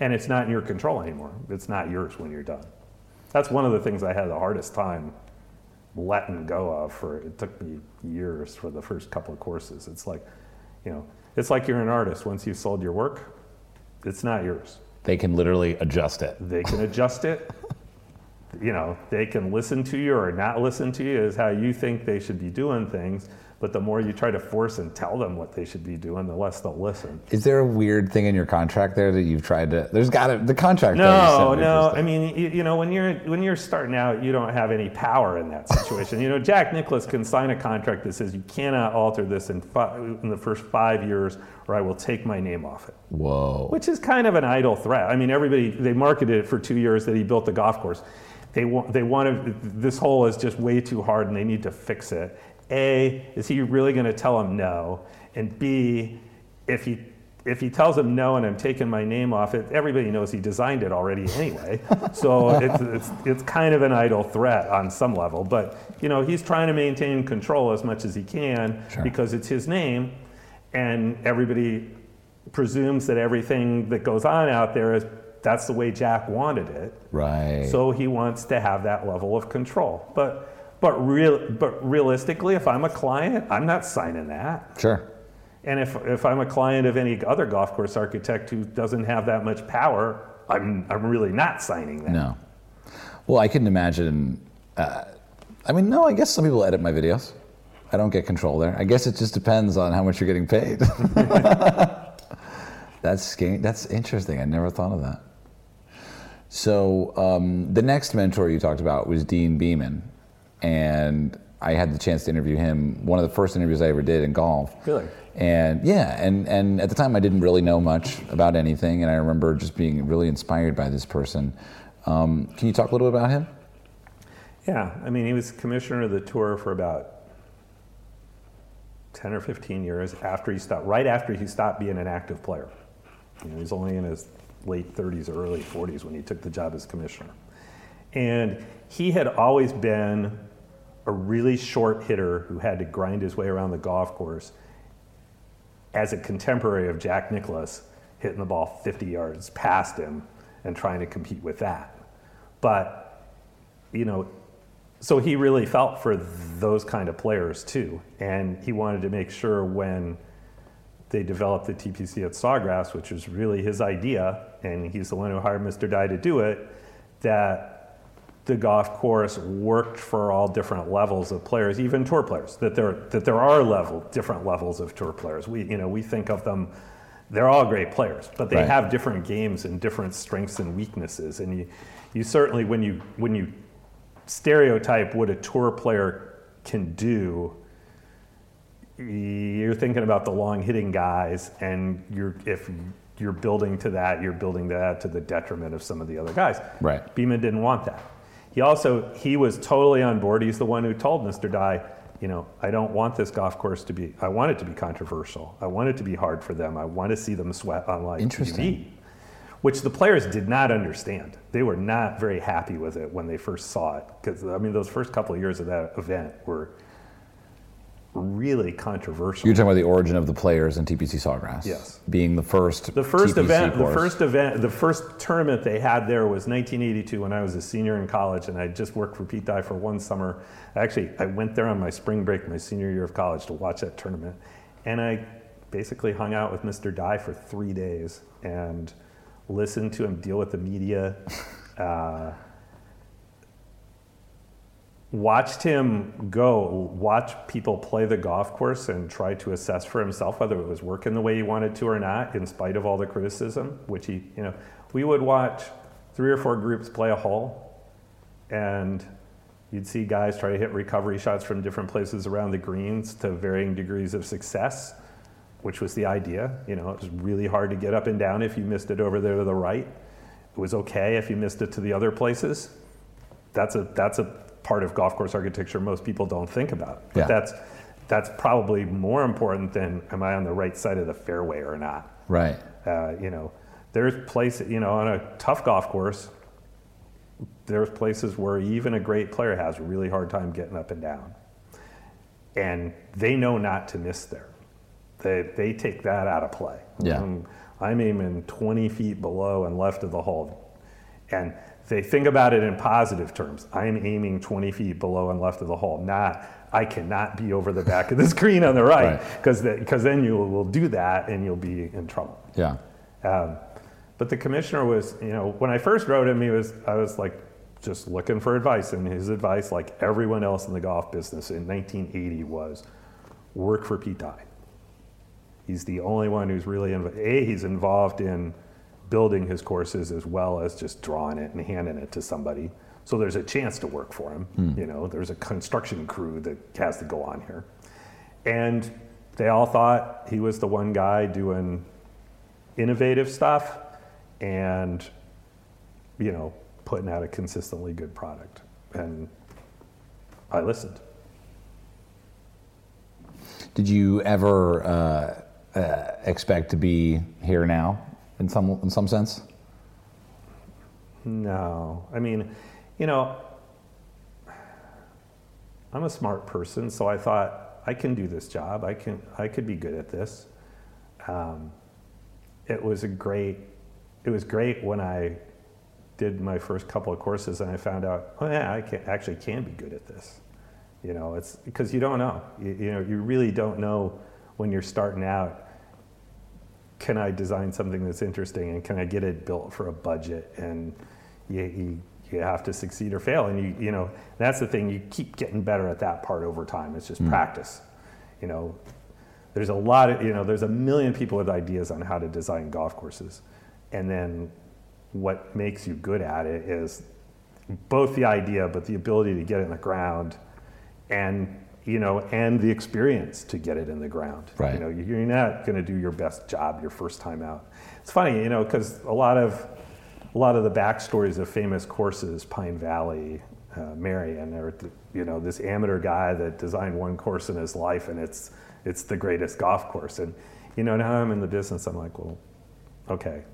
and it's not in your control anymore. It's not yours when you're done. That's one of the things I had the hardest time letting go of. For it took me years for the first couple of courses. It's like, you know, it's like you're an artist. Once you've sold your work, it's not yours. They can literally adjust it. They can adjust it. You know, they can listen to you or not listen to you is how you think they should be doing things. But the more you try to force and tell them what they should be doing, the less they'll listen. Is there a weird thing in your contract there that you've tried to? There's got to the contract. No, no. I mean, you, you know, when you're when you're starting out, you don't have any power in that situation. you know, Jack Nicklaus can sign a contract that says you cannot alter this in fi- in the first five years, or I will take my name off it. Whoa. which is kind of an idle threat. I mean, everybody they marketed it for two years that he built the golf course. They want they wanted this hole is just way too hard and they need to fix it. A is he really going to tell him no? And B, if he if he tells him no and I'm taking my name off it, everybody knows he designed it already anyway. so it's, it's, it's kind of an idle threat on some level. But you know, he's trying to maintain control as much as he can Sure. because it's his name, and everybody presumes that everything that goes on out there is that's the way Jack wanted it. Right. So he wants to have that level of control. But but real but realistically, if I'm a client, I'm not signing that. sure. And if, if I'm a client of any other golf course architect who doesn't have that much power, I'm, I'm really not signing that. No. Well, I couldn't imagine. Uh, I mean, no. I guess some people edit my videos. I don't get control there. I guess it just depends on how much you're getting paid. that's That's interesting. I never thought of that. So um, the next mentor you talked about was Deane Beman, and I had the chance to interview him. One of the first interviews I ever did in golf. Really? And yeah, and, and at the time I didn't really know much about anything, and I remember just being really inspired by this person. Um, can you talk a little bit about him? Yeah, I mean, he was commissioner of the tour for about 10 or 15 years after he stopped, right after he stopped being an active player. You know, he was only in his late 30s or early 40s when he took the job as commissioner. And he had always been a really short hitter who had to grind his way around the golf course as a contemporary of Jack Nicklaus, hitting the ball 50 yards past him and trying to compete with that. But, you know, so he really felt for those kind of players too. And he wanted to make sure when they developed the TPC at Sawgrass, which was really his idea, and he's the one who hired Mr. Dye to do it, that the golf course worked for all different levels of players, even tour players. That there that there are level different levels of tour players. We you know we think of them, they're all great players, but they Right. have different games and different strengths and weaknesses. And you you certainly when you when you stereotype what a tour player can do, you're thinking about the long hitting guys, and you're if you're building to that, you're building that to the detriment of some of the other guys. Right. Beman didn't want that. He also he was totally on board. He's the one who told Mr. Dye, you know, I don't want this golf course to be. I want it to be controversial. I want it to be hard for them. I want to see them sweat on live Interesting. TV which the players did not understand. They were not very happy with it when they first saw it because I mean those first couple of years of that event were really controversial. You're talking about the origin of the players in TPC Sawgrass. Yes. Being the first. the first TPC event, course. the first event, the first tournament they had there was 1982 when I was a senior in college and I just worked for Pete Dye for one summer. Actually, I went there on my spring break, my senior year of college, to watch that tournament, and I basically hung out with Mr. Dye for three days and listened to him deal with the media. Uh, watched him go, watch people play the golf course and try to assess for himself whether it was working the way he wanted to or not, in spite of all the criticism, which he, you know, we would watch three or four groups play a hole and you'd see guys try to hit recovery shots from different places around the greens to varying degrees of success, which was the idea. You know, it was really hard to get up and down if you missed it over there to the right. It was okay if you missed it to the other places. That's a that's a part of golf course architecture most people don't think about. But Yeah. that's that's probably more important than am I on the right side of the fairway or not. Right. Uh, you know, there's places, you know, on a tough golf course, there's places where even a great player has a really hard time getting up and down. And they know not to miss there. They, they take that out of play. Yeah. Um, I'm aiming 20 feet below and left of the hole. And they think about it in positive terms. I'm aiming 20 feet below and left of the hole, not I cannot be over the back of the screen on the right, Right. because because then you will do that and you'll be in trouble. Yeah. Um, but the commissioner was, you know, when I first wrote him, he was, I was like, just looking for advice, and his advice, like everyone else in the golf business in 1980, was work for Pete Dye. He's the only one who's really inv- a. He's involved in building his courses as well as just drawing it and handing it to somebody. So there's a chance to work for him. You know, there's a construction crew that has to go on here, and they all thought he was the one guy doing innovative stuff and you know putting out a consistently good product and i listened Did you ever? Uh, uh, expect to be here now in some in some sense? No, I mean, you know, I'm a smart person, so I thought I can do this job. I can I could be good at this. Um, it was a great it was great when I did my first couple of courses and I found out, oh yeah, I can, actually can be good at this. You know, it's because you don't know. You, you, know, you really don't know when you're starting out. Can I design something that's interesting and can I get it built for a budget? And you, you, you have to succeed or fail. And you, you know, that's the thing. You keep getting better at that part over time. It's just mm. practice. You know, there's a lot of, you know, there's a million people with ideas on how to design golf courses. And then what makes you good at it is both the idea, but the ability to get it in the ground and you know, and the experience to get it in the ground. Right. You know, you're not going to do your best job your first time out. It's funny, you know, because a lot of a lot of the backstories of famous courses, Pine Valley, uh, Merion, or you know, this amateur guy that designed one course in his life, and it's it's the greatest golf course. And you know, now I'm in the business, I'm like, well, okay,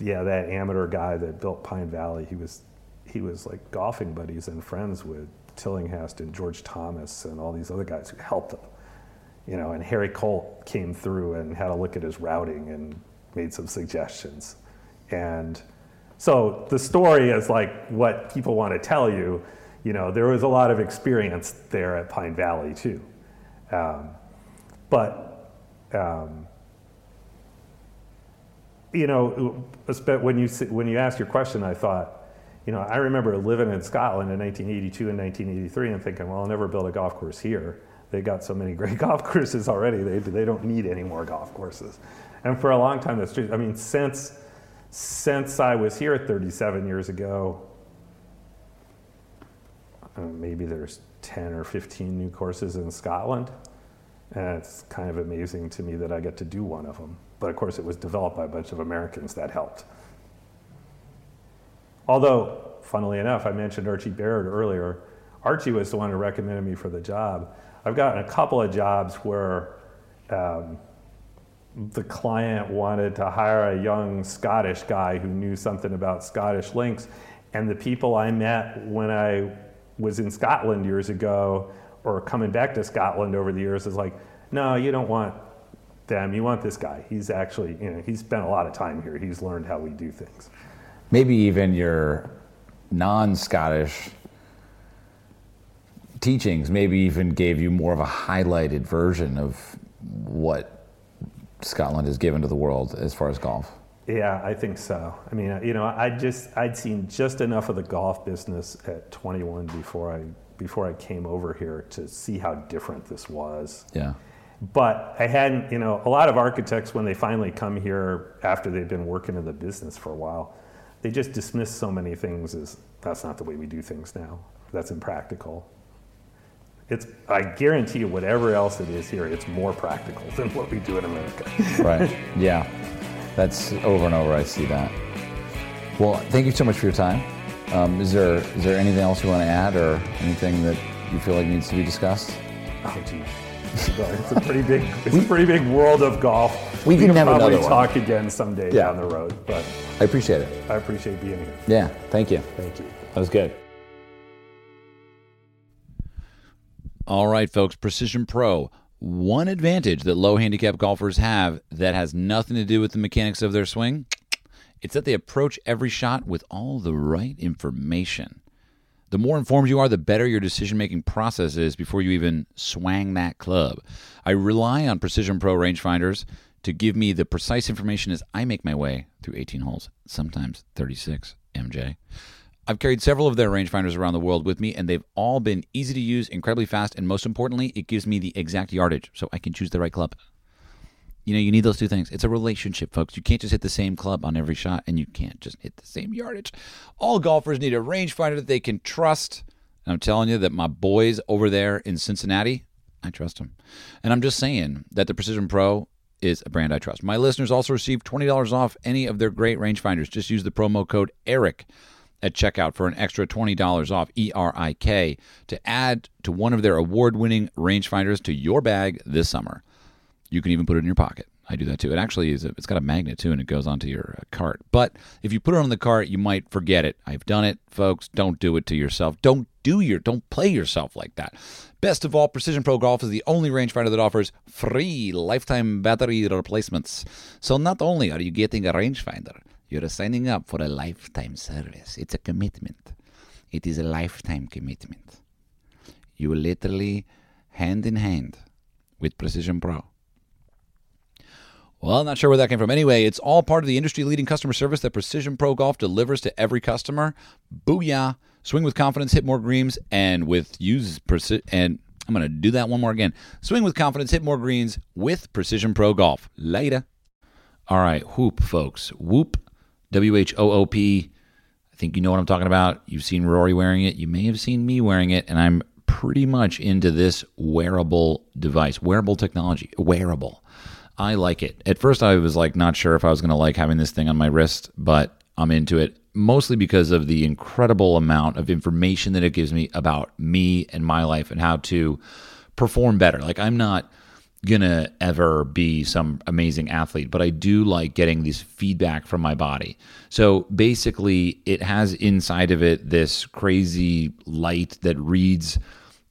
yeah, that amateur guy that built Pine Valley, he was he was like golfing buddies and friends with Tillinghast and George Thomas and all these other guys who helped him. You know, and Harry Colt came through and had a look at his routing and made some suggestions. And so the story is like what people want to tell you. You know, there was a lot of experience there at Pine Valley too. Um, but um, you know, when you when you asked your question, I thought, you know, I remember living in Scotland in 1982 and 1983 and thinking, well, I'll never build a golf course here. They got so many great golf courses already. They they don't need any more golf courses. And for a long time, that's true. I mean, since since I was here 37 years ago, uh, maybe there's 10 or 15 new courses in Scotland. And it's kind of amazing to me that I get to do one of them. But of course, it was developed by a bunch of Americans that helped. Although, funnily enough, I mentioned Archie Baird earlier. Archie was the one who recommended me for the job. I've gotten a couple of jobs where um, the client wanted to hire a young Scottish guy who knew something about Scottish links. And the people I met when I was in Scotland years ago or coming back to Scotland over the years is like, no, you don't want them. You want this guy. He's actually, you know, he's spent a lot of time here. He's learned how we do things. Maybe even your non-Scottish teachings maybe even gave you more of a highlighted version of what Scotland has given to the world as far as golf. Yeah, I think so. I mean, you know, I just I'd seen just enough of the golf business at 21 before I before I came over here to see how different this was. Yeah. But I hadn't, you know, a lot of architects, when they finally come here after they've been working in the business for a while, they just dismiss so many things as that's not the way we do things now. That's impractical. It's, I guarantee you, whatever else it is here, it's more practical than what we do in America. right. Yeah. That's over and over. I see that. Well, thank you so much for your time. Um, is there is there anything else you want to add, or anything that you feel like needs to be discussed? Oh, geez it's a pretty big, it's a pretty big world of golf. We, we can have probably talk one. again someday yeah. down the road. But I appreciate it. I appreciate being here. Yeah, thank you. Thank you. That was good. All right, folks. Precision Pro. One advantage that low handicap golfers have that has nothing to do with the mechanics of their swing. It's that they approach every shot with all the right information. The more informed you are, the better your decision making process is before you even swang that club. I rely on Precision Pro rangefinders to give me the precise information as I make my way through 18 holes, sometimes 36, MJ. I've carried several of their rangefinders around the world with me, and they've all been easy to use, incredibly fast, and most importantly, it gives me the exact yardage so I can choose the right club. You know, you need those two things. It's a relationship, folks. You can't just hit the same club on every shot, and you can't just hit the same yardage. All golfers need a rangefinder that they can trust. And I'm telling you that my boys over there in Cincinnati, I trust them. And I'm just saying that the Precision Pro is a brand I trust. My listeners also receive $20 off any of their great rangefinders. Just use the promo code ERIK at checkout for an extra $20 off E R I K to add to one of their award winning rangefinders to your bag this summer. You can even put it in your pocket. I do that too. It actually is. A, it's got a magnet too, and it goes onto your uh, cart. But if you put it on the cart, you might forget it. I've done it, folks. Don't do it to yourself. Don't do your. Don't play yourself like that. Best of all, Precision Pro Golf is the only rangefinder that offers free lifetime battery replacements. So not only are you getting a rangefinder, you're signing up for a lifetime service. It's a commitment. It is a lifetime commitment. You literally hand in hand with Precision Pro. Well, I'm not sure where that came from. Anyway, it's all part of the industry leading customer service that Precision Pro Golf delivers to every customer. Booyah. Swing with confidence, hit more greens, and with use precision. And I'm going to do that one more again. Swing with confidence, hit more greens with Precision Pro Golf. Later. All right, Whoop, folks. Whoop, W H O O P. I think you know what I'm talking about. You've seen Rory wearing it. You may have seen me wearing it, and I'm pretty much into this wearable device, wearable technology, wearable. I like it. At first, I was like not sure if I was going to like having this thing on my wrist, but I'm into it mostly because of the incredible amount of information that it gives me about me and my life and how to perform better. Like, I'm not gonna ever be some amazing athlete, but I do like getting this feedback from my body. So basically, it has inside of it this crazy light that reads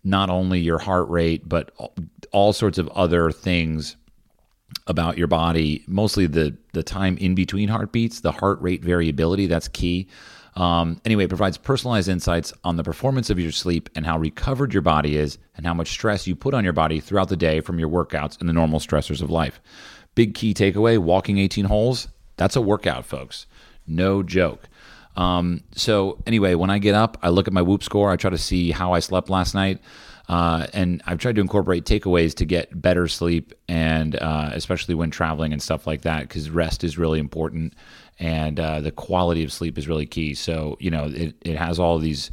not only your heart rate, but all sorts of other things about your body, mostly the the time in between heartbeats, the heart rate variability. That's key. Um, anyway, it provides personalized insights on the performance of your sleep and how recovered your body is, and how much stress you put on your body throughout the day from your workouts and the normal stressors of life. Big key takeaway: walking 18 holes. That's a workout, folks. No joke. Um, so anyway, when I get up, I look at my Whoop score. I try to see how I slept last night. Uh, and I've tried to incorporate takeaways to get better sleep, and uh, especially when traveling and stuff like that, because rest is really important, and uh, the quality of sleep is really key. So you know, it it has all these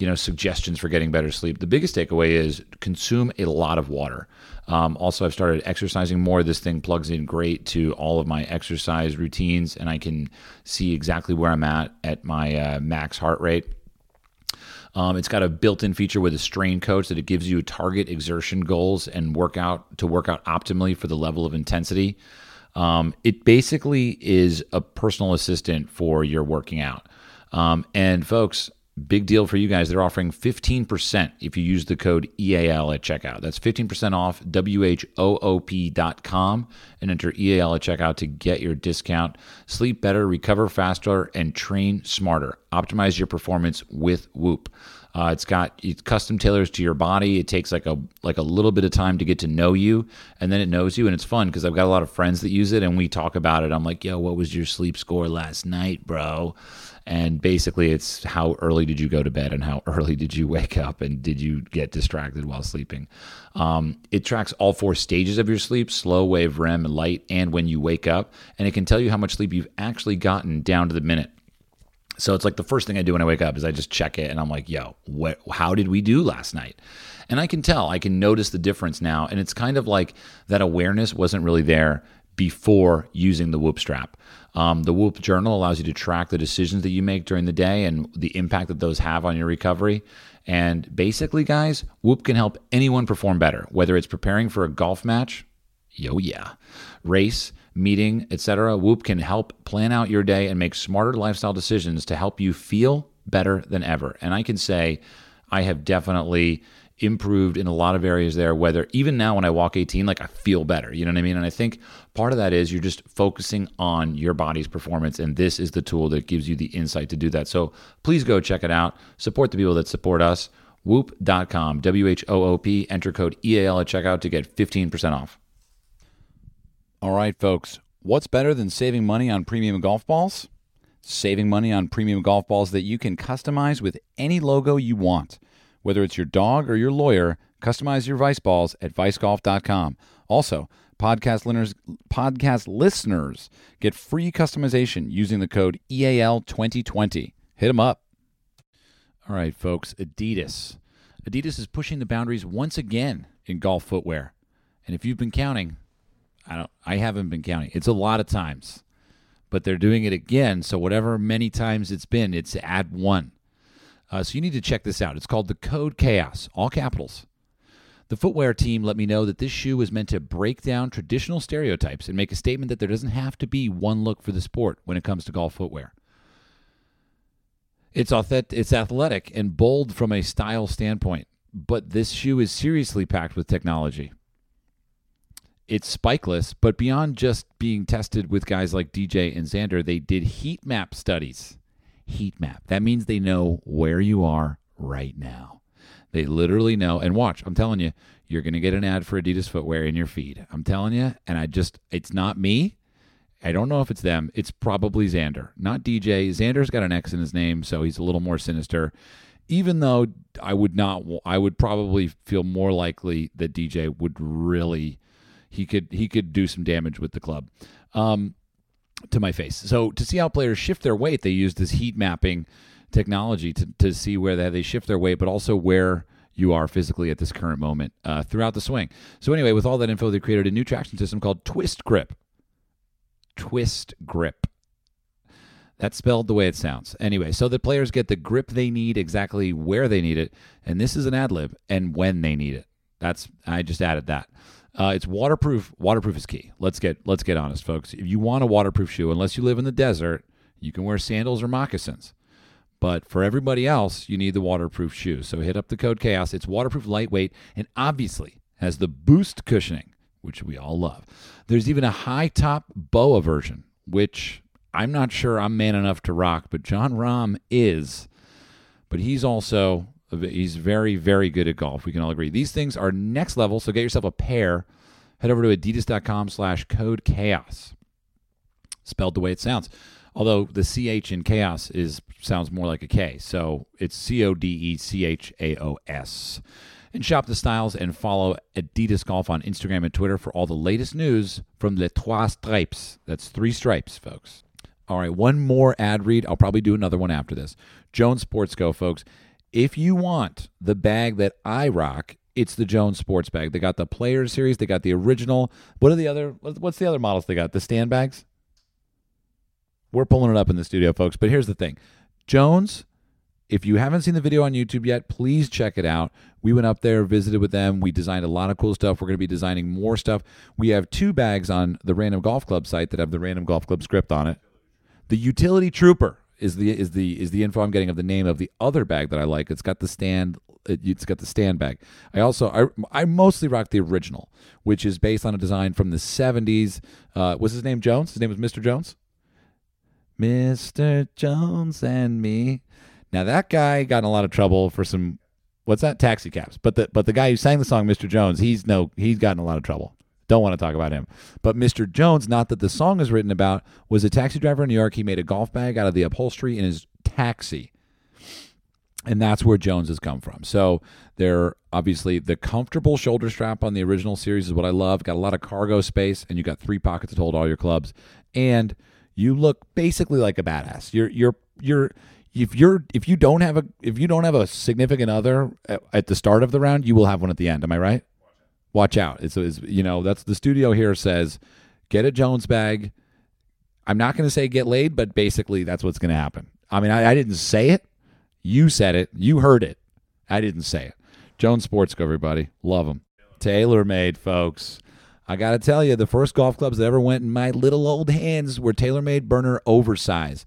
you know suggestions for getting better sleep. The biggest takeaway is consume a lot of water. Um, also, I've started exercising more. This thing plugs in great to all of my exercise routines, and I can see exactly where I'm at at my uh, max heart rate. Um, it's got a built-in feature with a strain coach that it gives you target exertion goals and workout to work out optimally for the level of intensity. Um, it basically is a personal assistant for your working out. Um, and folks, big deal for you guys. They're offering 15% if you use the code EAL at checkout. That's 15% off WHOOP.com and enter EAL at checkout to get your discount. Sleep better, recover faster, and train smarter. Optimize your performance with Whoop. Uh, it's got custom tailors to your body. It takes like a like a little bit of time to get to know you, and then it knows you, and it's fun because I've got a lot of friends that use it, and we talk about it. I'm like, yo, what was your sleep score last night, bro? And basically, it's how early did you go to bed and how early did you wake up and did you get distracted while sleeping. Um, it tracks all four stages of your sleep slow, wave, REM, light, and when you wake up. And it can tell you how much sleep you've actually gotten down to the minute. So it's like the first thing I do when I wake up is I just check it and I'm like, yo, what, how did we do last night? And I can tell, I can notice the difference now. And it's kind of like that awareness wasn't really there before using the Whoop strap. Um, the Whoop Journal allows you to track the decisions that you make during the day and the impact that those have on your recovery. And basically, guys, Whoop can help anyone perform better, whether it's preparing for a golf match, yo yeah, race, meeting, etc. Whoop can help plan out your day and make smarter lifestyle decisions to help you feel better than ever. And I can say I have definitely improved in a lot of areas there whether even now when I walk 18 like I feel better you know what I mean? And I think part of that is you're just focusing on your body's performance and this is the tool that gives you the insight to do that. So please go check it out. Support the people that support us. Whoop.com w-h-o-o-p enter code eal at checkout to get 15% off. All right folks. What's better than saving money on premium golf balls? Saving money on premium golf balls that you can customize with any logo you want whether it's your dog or your lawyer, customize your Vice balls at vicegolf.com. Also, podcast listeners, podcast listeners get free customization using the code EAL2020. Hit them up. All right, folks, Adidas. Adidas is pushing the boundaries once again in golf footwear. And if you've been counting, I don't I haven't been counting. It's a lot of times. But they're doing it again, so whatever many times it's been, it's at one. Uh, so you need to check this out. It's called the Code Chaos, all capitals. The footwear team let me know that this shoe was meant to break down traditional stereotypes and make a statement that there doesn't have to be one look for the sport when it comes to golf footwear. It's authentic, it's athletic and bold from a style standpoint, but this shoe is seriously packed with technology. It's spikeless, but beyond just being tested with guys like DJ and Xander, they did heat map studies. Heat map. That means they know where you are right now. They literally know. And watch, I'm telling you, you're going to get an ad for Adidas footwear in your feed. I'm telling you. And I just, it's not me. I don't know if it's them. It's probably Xander, not DJ. Xander's got an X in his name, so he's a little more sinister. Even though I would not, I would probably feel more likely that DJ would really, he could he could do some damage with the club. Um, to my face. So to see how players shift their weight, they use this heat mapping technology to, to see where they, they shift their weight, but also where you are physically at this current moment uh, throughout the swing. So anyway, with all that info, they created a new traction system called Twist Grip. Twist Grip. That's spelled the way it sounds. Anyway, so the players get the grip they need exactly where they need it, and this is an ad lib, and when they need it. That's I just added that. Uh, it's waterproof. Waterproof is key. Let's get let's get honest, folks. If you want a waterproof shoe, unless you live in the desert, you can wear sandals or moccasins. But for everybody else, you need the waterproof shoe. So hit up the code chaos. It's waterproof, lightweight, and obviously has the boost cushioning, which we all love. There's even a high top boa version, which I'm not sure I'm man enough to rock, but Jon Rahm is. But he's also He's very, very good at golf. We can all agree. These things are next level, so get yourself a pair. Head over to adidas.com slash code chaos. Spelled the way it sounds. Although the CH in chaos is sounds more like a K. So it's C O D E C H A O S. And shop the styles and follow Adidas Golf on Instagram and Twitter for all the latest news from Les Trois Stripes. That's three stripes, folks. All right, one more ad read. I'll probably do another one after this. Jones Sports Co, folks. If you want the bag that I rock, it's the Jones Sports bag. They got the Players Series. They got the original. What are the other? What's the other models they got? The stand bags. We're pulling it up in the studio, folks. But here's the thing, Jones. If you haven't seen the video on YouTube yet, please check it out. We went up there, visited with them. We designed a lot of cool stuff. We're going to be designing more stuff. We have two bags on the Random Golf Club site that have the Random Golf Club script on it. The Utility Trooper is the is the is the info I'm getting of the name of the other bag that I like. It's got the stand. It's got the stand bag. I also I I mostly rock the original, which is based on a design from the 70s. Uh, was his name Jones? His name was Mr. Jones. Mr. Jones and me. Now that guy got in a lot of trouble for some what's that taxi cabs. But the but the guy who sang the song Mr. Jones, he's no he's gotten a lot of trouble. Don't want to talk about him. But Mr. Jones, not that the song is written about, was a taxi driver in New York. He made a golf bag out of the upholstery in his taxi. And that's where Jones has come from. So they're obviously the comfortable shoulder strap on the original series is what I love. Got a lot of cargo space, and you got three pockets to hold all your clubs. And you look basically like a badass. You're you're you're if you're if you don't have a if you don't have a significant other at, at the start of the round, you will have one at the end. Am I right? Watch out. It's, it's you know that's the studio here says get a Jones bag. I'm not going to say get laid, but basically that's what's going to happen. I mean, I, I, didn't say it. You said it. You heard it. I didn't say it. Jones Sports everybody. Love them. TaylorMade, folks. I got to tell you, the first golf clubs that ever went in my little old hands were TaylorMade Burner Oversize.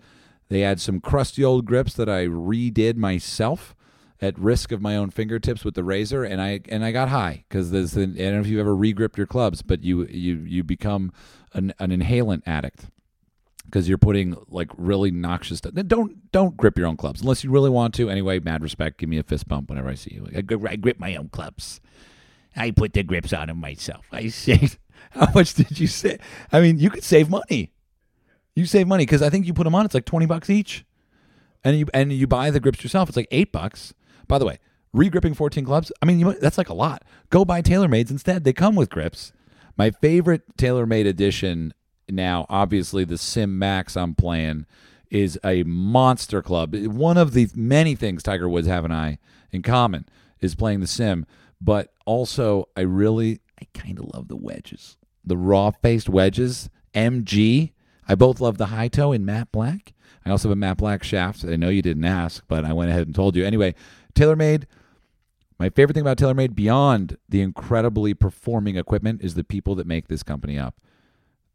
They had some crusty old grips that I redid myself at risk of my own fingertips with the razor, and I and I got high because there's I don't know if you've ever regripped your clubs, but you you you become an, an inhalant addict because you're putting like really noxious stuff. Don't don't grip your own clubs unless you really want to. Anyway, mad respect. Give me a fist bump whenever I see you. I, I grip my own clubs. I put the grips on them myself. I saved. How much did you say? I mean, you could save money. You save money because I think you put them on. It's like twenty bucks each, and you and you buy the grips yourself. It's like eight bucks. By the way, regripping 14 clubs, I mean, you, that's like a lot. Go buy TaylorMades instead. They come with grips. My favorite TaylorMade edition now, obviously, the Sim Max I'm playing is a monster club. One of the many things Tiger Woods have and I in common is playing the Sim, but also I really, I kind of love the wedges, the raw faced wedges. MG. I both love the high toe in matte black. I also have a matte black shaft. I know you didn't ask, but I went ahead and told you. Anyway, TaylorMade, My favorite thing about TaylorMade, beyond the incredibly performing equipment, is the people that make this company up.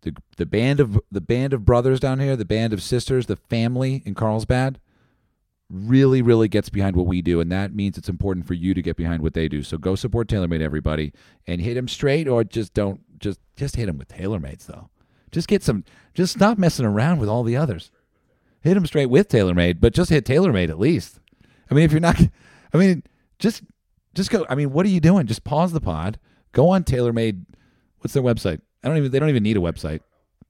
The the band of the band of brothers down here, the band of sisters, the family in Carlsbad, really, really gets behind what we do, and that means it's important for you to get behind what they do. So go support TaylorMade, everybody, and hit them straight, or just don't just just hit them with TaylorMade's though. Just get some. Just stop messing around with all the others. Hit them straight with TaylorMade, but just hit TaylorMade at least. I mean, if you're not, I mean, just just go. I mean, what are you doing? Just pause the pod. Go on TaylorMade. What's their website? I don't even. They don't even need a website.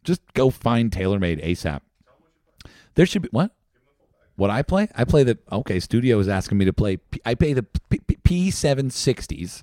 Just go find TaylorMade ASAP. There should be what? What I play? I play the okay. Studio is asking me to play. I play the P seven sixties,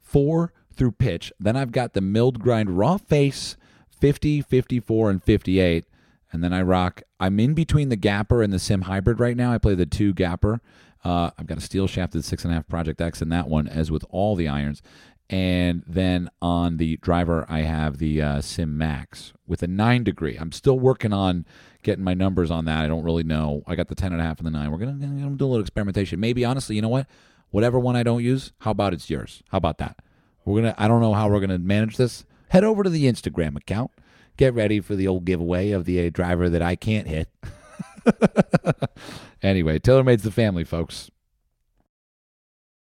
four through pitch. Then I've got the milled grind raw face 50, 54, and 58. And then I rock. I'm in between the GAPR and the Sim Hybrid right now. I play the two GAPR. Uh, I've got a steel shafted six and a half Project X in that one, as with all the irons. And then on the driver, I have the uh, Sim Max with a nine degree. I'm still working on getting my numbers on that. I don't really know. I got the ten and a half and the nine. We're gonna, gonna do a little experimentation. Maybe honestly, you know what? Whatever one I don't use, how about it's yours? How about that? We're gonna. I don't know how we're gonna manage this. Head over to the Instagram account. Get ready for the old giveaway of the uh, driver that I can't hit. anyway, TaylorMade's the family, folks.